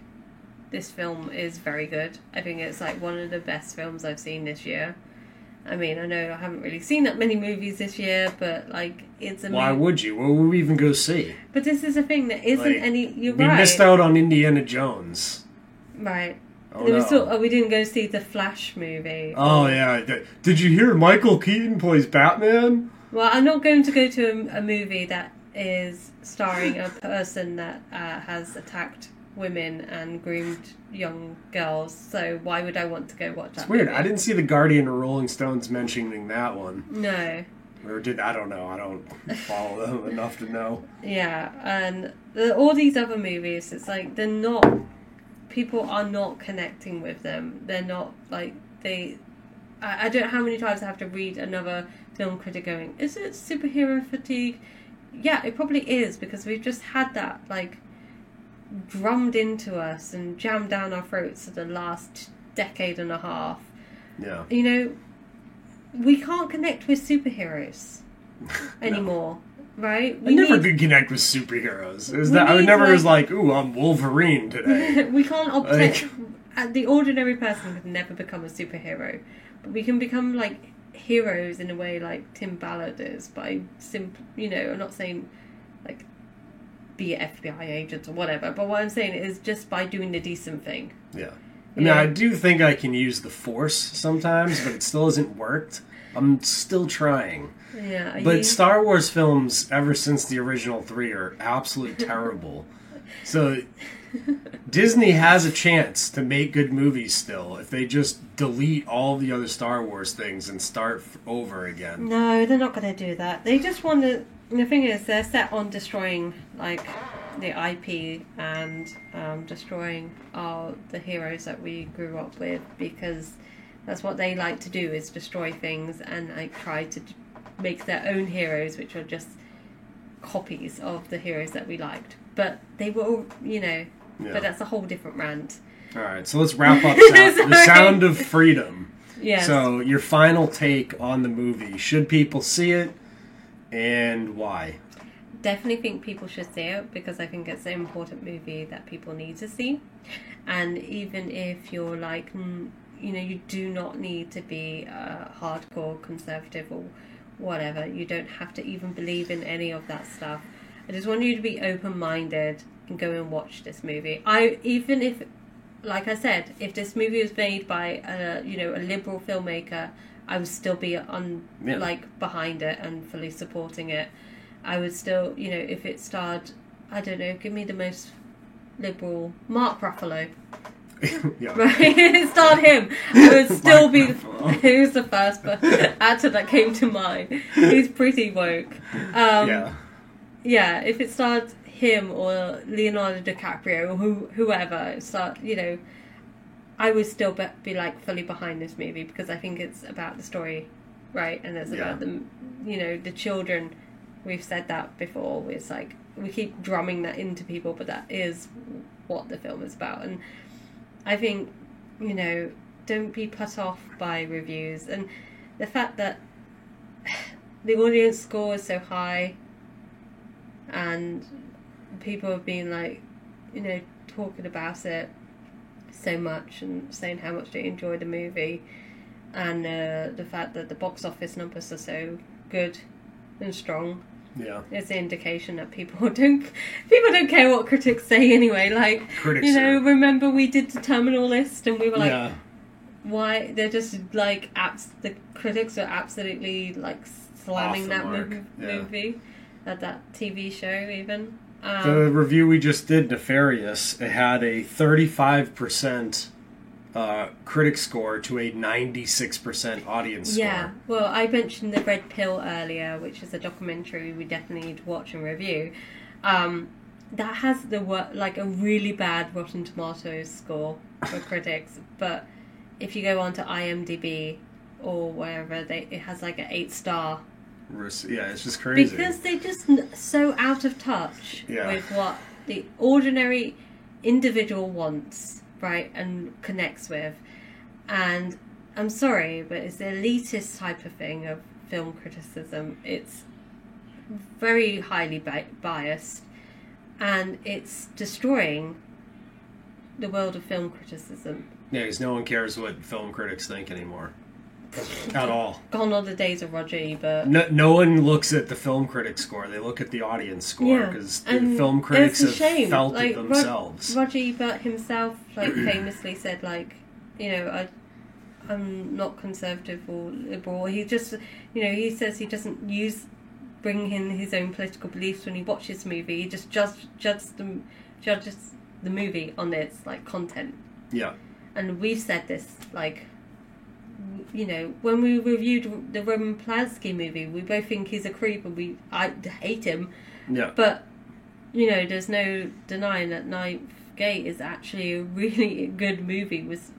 H: this film is very good. I think it's like one of the best films I've seen this year. I mean, I know I haven't really seen that many movies this year, but like, it's a
G: Why
H: movie.
G: would you? What would we even go see?
H: But this is a thing that isn't
G: Like,
H: any. You're
G: we
H: right.
G: missed out on Indiana Jones.
H: Right.
G: Oh, no.
H: still- oh, we didn't go see the Flash movie.
G: Oh yeah. Did you hear Michael Keaton plays Batman?
H: Well, I'm not going to go to a, a movie that is starring a person that uh, has attacked women and groomed young girls. So why would I want to go watch that?
G: It's weird.
H: movie?
G: I didn't see the Guardian or Rolling Stones mentioning that one.
H: No.
G: Or did I don't know. I don't follow them enough to know.
H: Yeah, and the, all these other movies, it's like they're not. People are not connecting with them. They're not like they. I, I don't know how many times I have to read another film critic going, "Is it superhero fatigue?" Yeah, it probably is because we've just had that like drummed into us and jammed down our throats for the last decade and a half.
G: Yeah.
H: You know, we can't connect with superheroes anymore, right?
G: I never could connect with superheroes.
H: We
G: that, I would never
H: like-
G: was like, "Ooh, I'm Wolverine today."
H: we can't obtain.
G: Like-
H: the ordinary person could never become a superhero, but we can become like heroes in a way like Tim Ballard is by simple. You know, I'm not saying like be an FBI agent or whatever, but what I'm saying is just by doing the decent thing.
G: Yeah. I mean,
H: Yeah.
G: I do think I can use the Force sometimes, but it still hasn't worked. I'm still trying.
H: Yeah,
G: But
H: you-
G: Star Wars films, ever since the original three, are absolutely terrible. So Disney has a chance to make good movies still if they just delete all the other Star Wars things and start over again.
H: No, they're not going to do that. They just want to. The thing is, they're set on destroying like the IP and um, destroying our the heroes that we grew up with because that's what they like to do is destroy things and like try to make their own heroes, which are just copies of the heroes that we liked. But they were, all, you know.
G: Yeah.
H: But that's a whole different rant.
G: All right, so let's wrap up sound, the Sound of Freedom.
H: Yes.
G: So your final take on the movie: Should people see it, and why?
H: definitely think people should see it because I think it's an important movie that people need to see. And even if you're like, mm, you know, you do not need to be a hardcore conservative or whatever, you don't have to even believe in any of that stuff. I just want you to be open minded and go and watch this movie. I even if, like I said, if this movie was made by a you know a liberal filmmaker, I would still be on
G: Yeah.
H: like behind it and fully supporting it. I would still, you know, if it starred, I don't know, give me the most liberal Mark Ruffalo.
G: yeah.
H: Right, starred him. It would still be
G: Ruffalo.
H: he was the first actor that came to mind. He's pretty woke. Um,
G: yeah.
H: Yeah, if it starred him or Leonardo DiCaprio or who, whoever, start you know, I would still be, be like fully behind this movie because I think it's about the story, right? And it's about
G: Yeah.
H: the you know the children. We've said that before. It's like we keep drumming that into people, but that is what the film is about. And I think you know don't be put off by reviews and the fact that the audience score is so high and people have been like you know talking about it so much and saying how much they enjoy the movie and uh, the fact that the box office numbers are so good and strong
G: Yeah.
H: it's an indication that people don't people don't care what critics say anyway like
G: Critics
H: you know
G: are-
H: remember we did the terminal list and we were like
G: yeah.
H: why they're just like abs- the critics are absolutely like slamming that movie,
G: yeah.
H: movie at that TV show even. Um,
G: The review we just did, Nefarious, it had a 35% uh, critic score to a 96% audience score.
H: yeah,
G: score.
H: well, I mentioned the Red Pill earlier, which is a documentary we definitely need to watch and review. Um, that has the like a really bad Rotten Tomatoes score for critics, but if you go on to IMDb or wherever, they it has like an eight star
G: Yeah, it's just crazy.
H: Because they're just so out of touch
G: Yeah.
H: with what the ordinary individual wants, right, and connects with. And I'm sorry, but it's the elitist type of thing of film criticism. It's very highly bi- biased, and it's destroying the world of film criticism.
G: yeah, because no one cares what film critics think anymore. At all.
H: Gone are the days of Roger Ebert.
G: No, no one looks at the film critic score. They look at the audience score
H: Yeah,
G: because the
H: and
G: film critics have
H: shame.
G: felt
H: like,
G: it
H: Rod-
G: themselves.
H: Roger Ebert himself, like famously said, like you know, I, I'm not conservative or liberal. He just, you know, he says he doesn't use bring in his own political beliefs when he watches a movie. He just judge judges the judges the movie on its like content.
G: yeah.
H: And we've said this like. You know, when we reviewed the Roman Polanski movie, we both think he's a creep, and we I hate him.
G: Yeah.
H: But you know, there's no denying that Ninth Gate is actually a really good movie with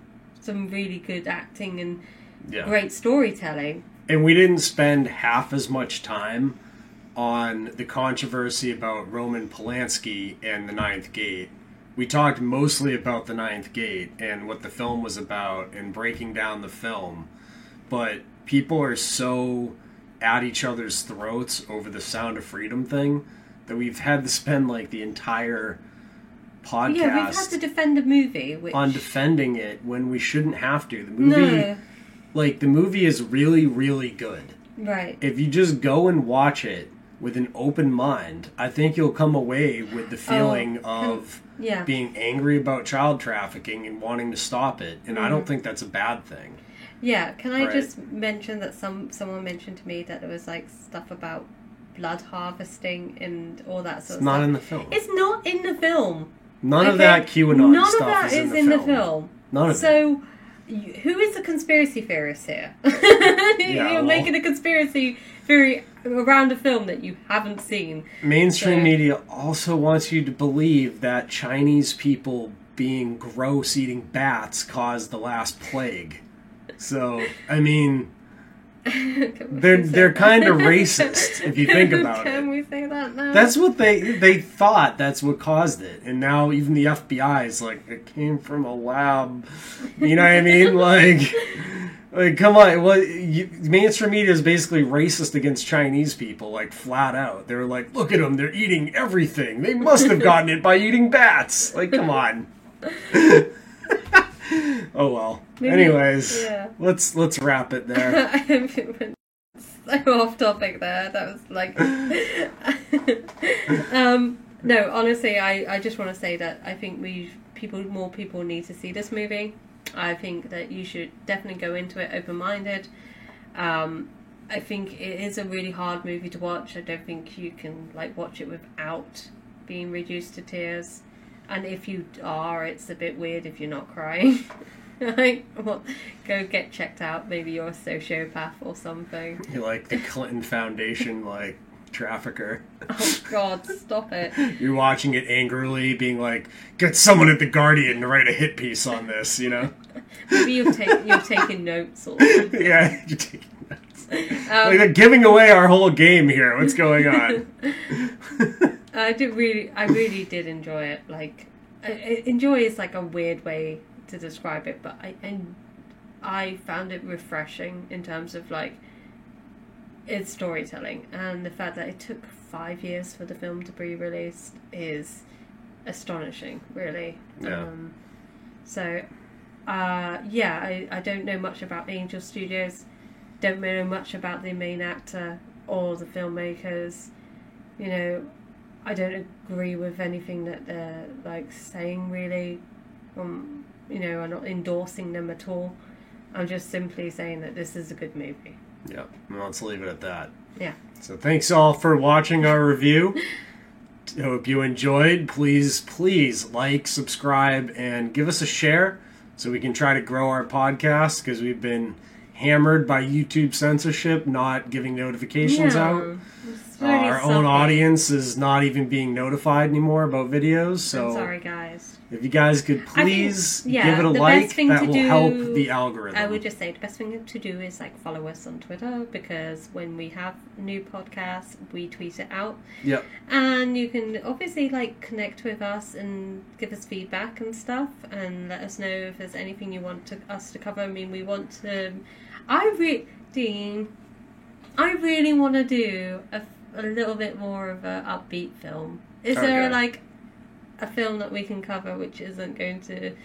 H: some really good acting and
G: Yeah.
H: great storytelling.
G: and we didn't spend half as much time on the controversy about Roman Polanski and the Ninth Gate. We talked mostly about the Ninth Gate and what the film was about and breaking down the film. But people are so at each other's throats over the Sound of Freedom thing that we've had to spend like the entire podcast
H: Yeah, we've had to defend a movie which
G: on defending it when we shouldn't have to. The movie
H: no,
G: like the movie is really really good
H: right.
G: if you just go and watch it with an open mind i think you'll come away with the feeling of
H: Oh, yeah.
G: being angry about child trafficking and wanting to stop it and i don't
H: Mhm.
G: think that's a bad thing
H: Yeah, can I
G: Right.
H: just mention that some someone mentioned to me that there was like stuff about blood harvesting and all that sort
G: it's
H: of
G: not
H: stuff.
G: in the film
H: It's not in the film.
G: none of that qanon
H: None
G: stuff
H: of that
G: is,
H: is
G: in,
H: in
G: the,
H: the
G: film.
H: film.
G: none of it
H: So, who is the conspiracy theorist here? You're
G: well-
H: making a conspiracy theory around a film that you haven't seen.
G: mainstream
H: So-
G: media also wants you to believe that chinese people being gross eating bats caused the last plague so i mean they're they're kind of racist if you think about
H: Can
G: it.
H: we say that now?
G: That's what they they thought. That's what caused it, and now even the FBI is like it came from a lab. You know what I mean? Like, like come on. Well, you, mainstream media is basically racist against Chinese people, like flat out. They're like, look at them. They're eating everything. They must have gotten it by eating bats. Like, come on. oh well.
H: Maybe-
G: Anyways,
H: yeah.
G: let's let's wrap it there.
H: I went so off topic there. That was like. um, no, honestly, I, I just want to say that I think we people more people need to see this movie. I think that you should definitely go into it open minded. Um, I think it is a really hard movie to watch. I don't think you can like watch it without being reduced to tears. and if you are, it's a bit weird if you're not crying. like, well, go get checked out. Maybe you're a sociopath or something.
G: You're like the Clinton Foundation, like trafficker.
H: Oh God, stop it!
G: You're watching it angrily, being like, "Get someone at the Guardian to write a hit piece on this," you know?
H: Maybe you've take, you're taking notes or something.
G: yeah, you're taking notes.
H: Um,
G: like they're giving away our whole game here. What's going on?
H: I did really, I really did enjoy it. Like, enjoy is like a weird way to describe it, but I, and I found it refreshing in terms of like its storytelling and the fact that it took five years for the film to be released is astonishing, really.
G: Yeah.
H: Um, so, uh, yeah, I, I don't know much about Angel Studios. Don't know much about the main actor or the filmmakers. You know, I don't agree with anything that they're like saying. Really, um, you know, I'm not endorsing them at all. I'm just simply saying that this is a good movie.
G: Yeah, well, let's leave it at that.
H: Yeah.
G: So thanks all for watching our review. Hope you enjoyed. Please, please like, subscribe, and give us a share so we can try to grow our podcast because we've been hammered by YouTube censorship, not giving notifications
H: Yeah,
G: out. Our own audience is not even being notified anymore about videos. So
H: I'm sorry, guys.
G: if you guys could
H: think-
G: please
H: yeah,
G: give it a like, that will
H: do-
G: help the algorithm.
H: I would just say the best thing to do is like follow us on Twitter because when we have new podcasts, we tweet it out.
G: Yep.
H: And you can obviously like connect with us and give us feedback and stuff, and let us know if there's anything you want to, us to cover. I mean, we want to. I re Dean, I really want to do a, a little bit more of a upbeat film. Is there like a film that we can cover which isn't going to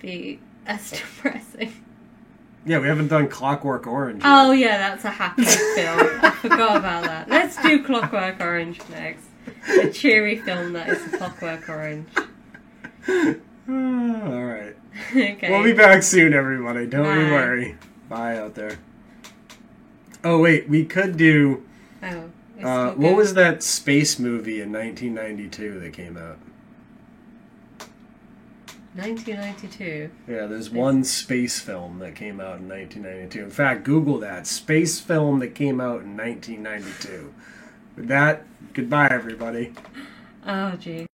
H: be as depressing?
G: Yeah, we haven't done Clockwork Orange.
H: Oh yeah, that's a happy film. I forgot about that. Let's do Clockwork Orange next. A cheery film that is Clockwork Orange.
G: all right.
H: okay.
G: We'll be back soon, everybody. Don't
H: Bye.
G: worry. Bye out there. Oh wait, we could do.
H: Oh,
G: Uh, what was that space movie in 1992 that came out?
H: 1992.
G: Yeah, there's one space film that came out in 1992. In fact, Google that space film that came out in 1992. With that, goodbye, everybody.
H: Oh gee.